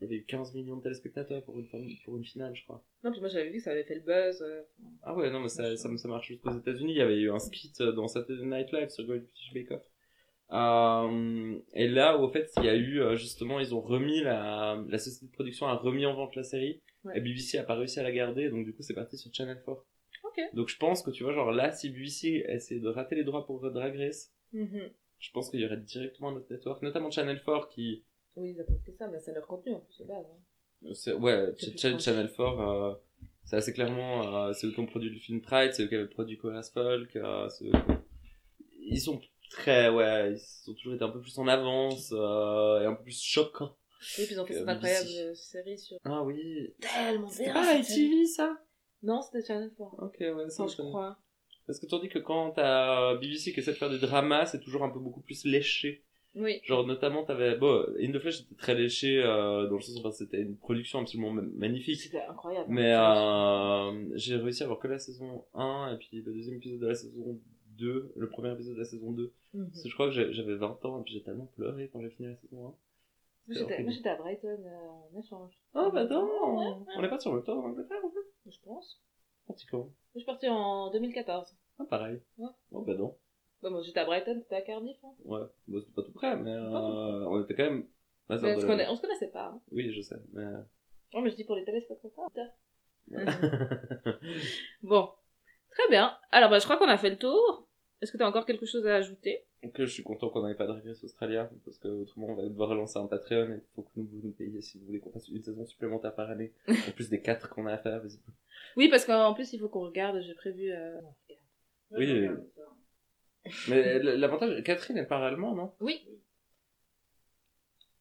Il y avait eu 15 millions de téléspectateurs pour une, fin- pour une finale, je crois. Non, puis moi j'avais vu que ça avait fait le buzz. euh, Ah ouais, non, mais ça, ça, ça marche jusqu'aux États-Unis. Il y avait eu un skit euh, dans Saturday Night Live sur Great British Bake Off. Euh, et là, au fait, il y a eu, justement, ils ont remis la, la société de production a remis en vente la série. Ouais. Et BBC a pas réussi à la garder, donc du coup, c'est parti sur Channel 4. Ok. Donc je pense que, tu vois, genre là, si BBC essaie de rater les droits pour Drag Race, mhm. je pense qu'il y aurait directement un autre network, notamment Channel 4 qui, Oui, ils apportent que ça, mais c'est leur contenu en plus de base. hein. C'est- Ouais, Ch- Ch- proche. Channel 4, euh, c'est assez clairement, euh, c'est eux qui ont produit le film Pride, c'est eux qui avaient produit Chorus Folk, euh, qui- ils sont très, ouais, ils ont toujours été un peu plus en avance, euh, et un peu plus choquants. Oui, puis ils ont fait cette incroyable série sur. Ah oui. Tellement bien, série. ITV, ça? Non, c'était Channel 4. Ok, ouais, ça, je crois. Parce que tandis que quand t'as BBC qui essaie de faire des dramas, c'est toujours un peu beaucoup plus léché. Oui. Genre, notamment, t'avais, bon, In the Flesh c'était très léché, euh, dans le sens où enfin, c'était une production absolument ma- magnifique. C'était incroyable. Mais euh, j'ai réussi à voir que la saison 1 et puis le deuxième épisode de la saison 2, le premier épisode de la saison 2. Mhm. Parce que je crois que j'avais 20 ans et puis j'ai tellement pleuré quand j'ai fini la saison 1. Moi, j'étais à Brighton euh, en échange. Oh bah non Ouais, On est pas sur le temps en Angleterre en fait? Je pense. Pratiquement. Je suis partie en 2014. Ah pareil. Ouais. Oh bah non. Bah, moi, j'étais à Brighton, t'étais à Cardiff. Hein. Ouais. Bon, c'était pas tout près mais euh, on était quand même... Mais on, se connaît- on se connaissait pas. Hein. Oui je sais mais... Non, mais je dis pour les téléspectateurs. Bon. Très bien. Alors, bah, je crois qu'on a fait le tour. Est-ce que t'as encore quelque chose à ajouter? Donc je suis content qu'on n'ait pas de Regress Australia parce que autrement on va devoir relancer un Patreon et il faut que nous vous nous payiez si vous voulez qu'on fasse une saison supplémentaire par année en plus des quatre qu'on a à faire vas-y. Oui, parce qu'en plus, il faut qu'on regarde. J'ai prévu. Euh... Oui, oui. Mais l'avantage Catherine elle parle allemand non? Oui,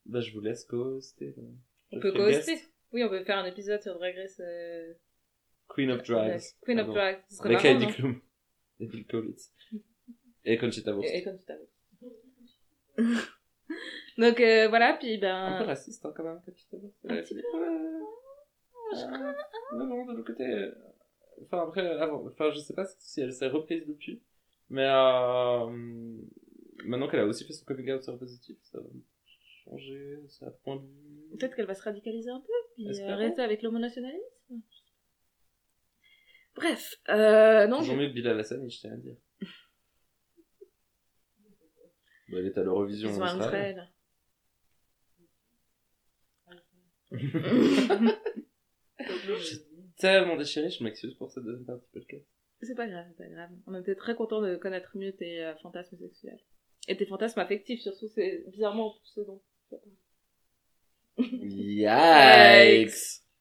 bah je vous laisse co-hoster là. on peut guest. Oui, on peut faire un épisode sur Drag Race. Euh... Queen of Drags Queen of Pardon. Drag. Ce serait avec Heidi Klum et Bill Kaulitz et Conchita Wurst Et, tu t'avais. Donc euh, voilà, puis un peu ben. raciste hein, quand même Conchita Wurst Un petit euh, euh, non non de l'autre côté euh, enfin après avant enfin je sais pas si elle s'est reprise depuis mais euh, maintenant qu'elle a aussi fait son coming out sur positif ça va changer ça point de vue Peut-être qu'elle va se radicaliser un peu, puis euh, arrêter avec l'homonationalisme. Bref, euh, non. Toujours mieux que Bilal Hassani, je tiens à dire. Bah, elle est à l'Eurovision Ils sont en Israël. Israël. Tellement déchiré, je m'excuse pour cette deuxième partie podcast. C'est pas grave, c'est pas grave. On était très content de connaître mieux tes euh, fantasmes sexuels. Et tes fantasmes affectifs, surtout, c'est bizarrement ce dont. Yikes!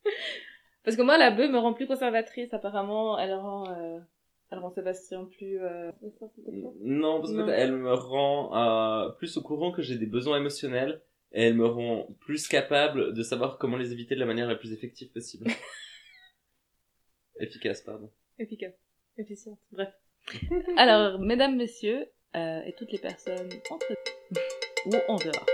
Parce que moi, la bœuf me rend plus conservatrice, apparemment. Elle rend, euh, elle rend Sébastien plus. Euh... Non, parce qu'elle elle me rend euh, plus au courant que j'ai des besoins émotionnels et elle me rend plus capable de savoir comment les éviter de la manière la plus effective possible. Efficace, pardon. Efficace, efficiente, bref. Alors, mesdames, messieurs, euh, et toutes les personnes entre ou en dehors.